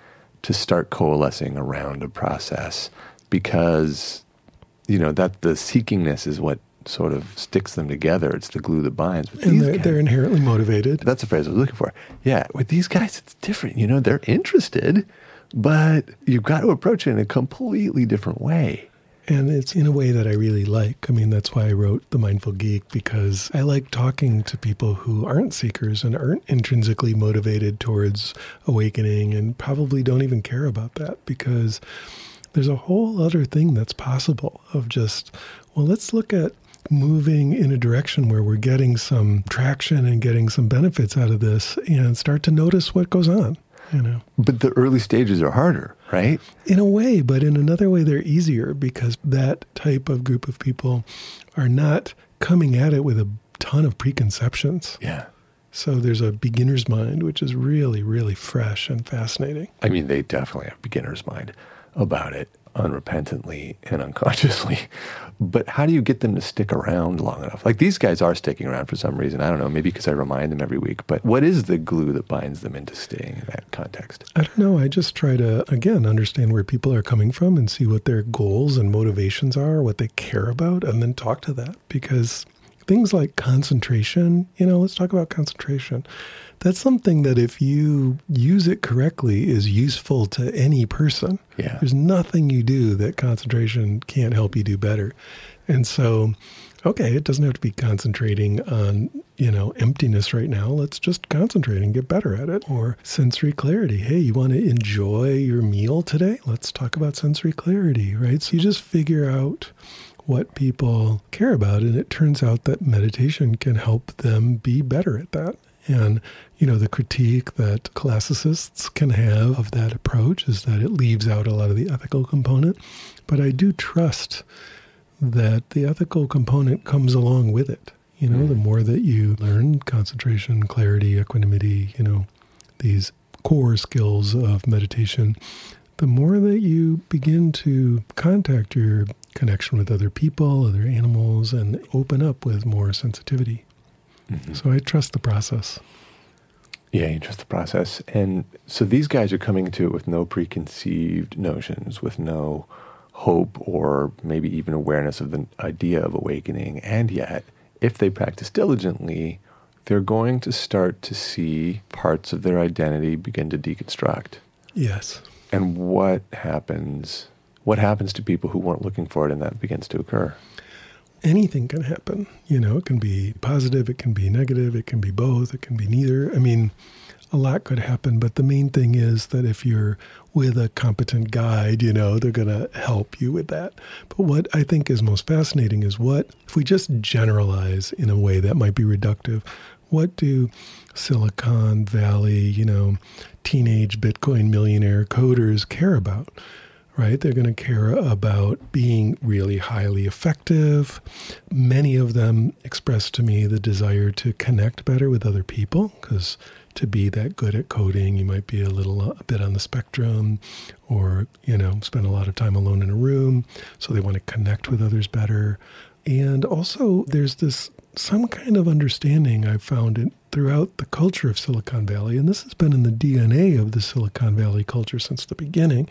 S2: to start coalescing around a process because, you know, that the seekingness is what sort of sticks them together. It's the glue that binds. But
S1: And they're,
S2: guys-
S1: they're inherently motivated.
S2: that's the phrase I was looking for. Yeah, with these guys, it's different. You know, they're interested, but you've got to approach it in a completely different way.
S1: And it's in a way that I really like. I mean, that's why I wrote The Mindful Geek, because I like talking to people who aren't seekers and aren't intrinsically motivated towards awakening and probably don't even care about that because there's a whole other thing that's possible of just, well, let's look at moving in a direction where we're getting some traction and getting some benefits out of this and start to notice what goes on, you know.
S2: But the early stages are harder, right?
S1: In a way, but in another way, they're easier because that type of group of people are not coming at it with a ton of preconceptions.
S2: Yeah.
S1: So there's a beginner's mind, which is really, really fresh and fascinating.
S2: I mean, they definitely have beginner's mind about it unrepentantly and unconsciously. *laughs* But how do you get them to stick around long enough? Like these guys are sticking around for some reason. I don't know, maybe because I remind them every week. But what is the glue that binds them into staying in that context?
S1: I don't know. I just try to, again, understand where people are coming from and see what their goals and motivations are, what they care about, and then talk to that. Because things like concentration, you know, let's talk about concentration. That's something that if you use it correctly is useful to any person.
S2: Yeah.
S1: There's nothing you do that concentration can't help you do better. And so, okay, it doesn't have to be concentrating on, you know, emptiness right now. Let's just concentrate and get better at it. Or sensory clarity. Hey, you want to enjoy your meal today? Let's talk about sensory clarity, right? So you just figure out what people care about. And it turns out that meditation can help them be better at that. And, you know, the critique that classicists can have of that approach is that it leaves out a lot of the ethical component. But I do trust that the ethical component comes along with it. You know, the mm. more that you learn concentration, clarity, equanimity, you know, these core skills of meditation, the more that you begin to contact your connection with other people, other animals, and open up with more sensitivity. Mm-hmm. So I trust the process.
S2: Yeah, you trust the process. And so these guys are coming to it with no preconceived notions, with no hope or maybe even awareness of the idea of awakening. And yet, if they practice diligently, they're going to start to see parts of their identity begin to deconstruct.
S1: Yes.
S2: And what happens? What happens to people who weren't looking for it and that begins to occur?
S1: Anything can happen. You know, it can be positive, it can be negative, it can be both, it can be neither. I mean, a lot could happen, but the main thing is that if you're with a competent guide, you know, they're going to help you with that. But what I think is most fascinating is what, if we just generalize in a way that might be reductive, what do Silicon Valley, you know, teenage Bitcoin millionaire coders care about? Right? They're going to care about being really highly effective. Many of them express to me the desire to connect better with other people because to be that good at coding. You might be a little uh, a bit on the spectrum or, you know, spend a lot of time alone in a room. So they want to connect with others better. And also, there's this some kind of understanding I've found it throughout the culture of Silicon Valley, and this has been in the DNA of the Silicon Valley culture since the beginning,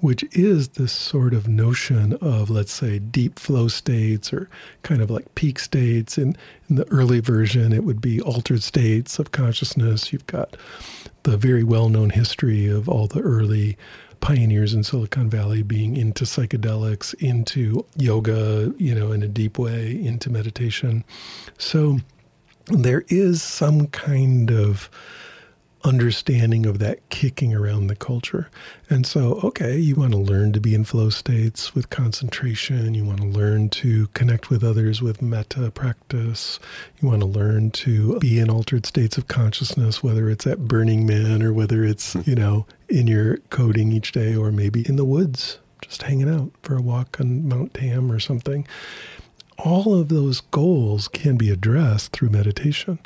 S1: which is this sort of notion of, let's say, deep flow states or kind of like peak states. And in the early version, it would be altered states of consciousness. You've got the very well known history of all the early pioneers in Silicon Valley being into psychedelics, into yoga, you know, in a deep way, into meditation. So there is some kind of understanding of that kicking around the culture. And so, okay, you want to learn to be in flow states with concentration. You want to learn to connect with others with metta practice. You want to learn to be in altered states of consciousness, whether it's at Burning Man or whether it's, hmm. you know, in your coding each day or maybe in the woods, just hanging out for a walk on Mount Tam or something all of those goals can be addressed through meditation.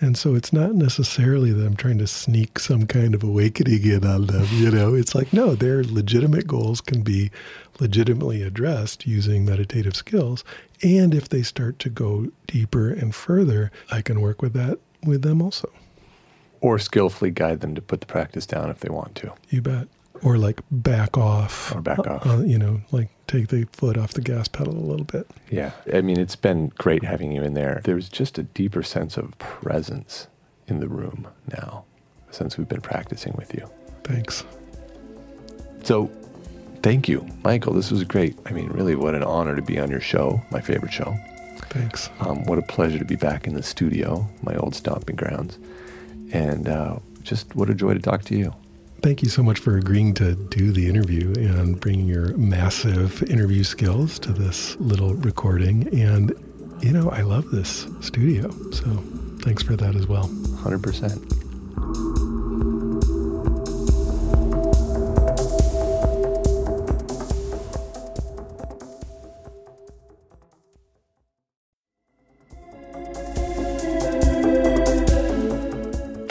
S1: And so it's not necessarily that I'm trying to sneak some kind of awakening in on them, you know. It's like, no, their legitimate goals can be legitimately addressed using meditative skills. And if they start to go deeper and further, I can work with that with them also.
S2: Or skillfully guide them to put the practice down if they want to.
S1: You bet. Or like back off.
S2: Or back uh, off.
S1: uh, you know like take the foot off the gas pedal a little bit.
S2: Yeah. I mean it's been great having you in there. There's just a deeper sense of presence in the room now since we've been practicing with you.
S1: Thanks.
S2: So thank you michael. This was great. I mean really what an honor to be on your show my favorite show.
S1: Thanks.
S2: Um, what a pleasure to be back in the studio my old stomping grounds and uh, just what a joy to talk to you
S1: Thank you so much for agreeing to do the interview and bringing your massive interview skills to this little recording. And, you know, I love this studio. So thanks for that as well.
S2: 100%.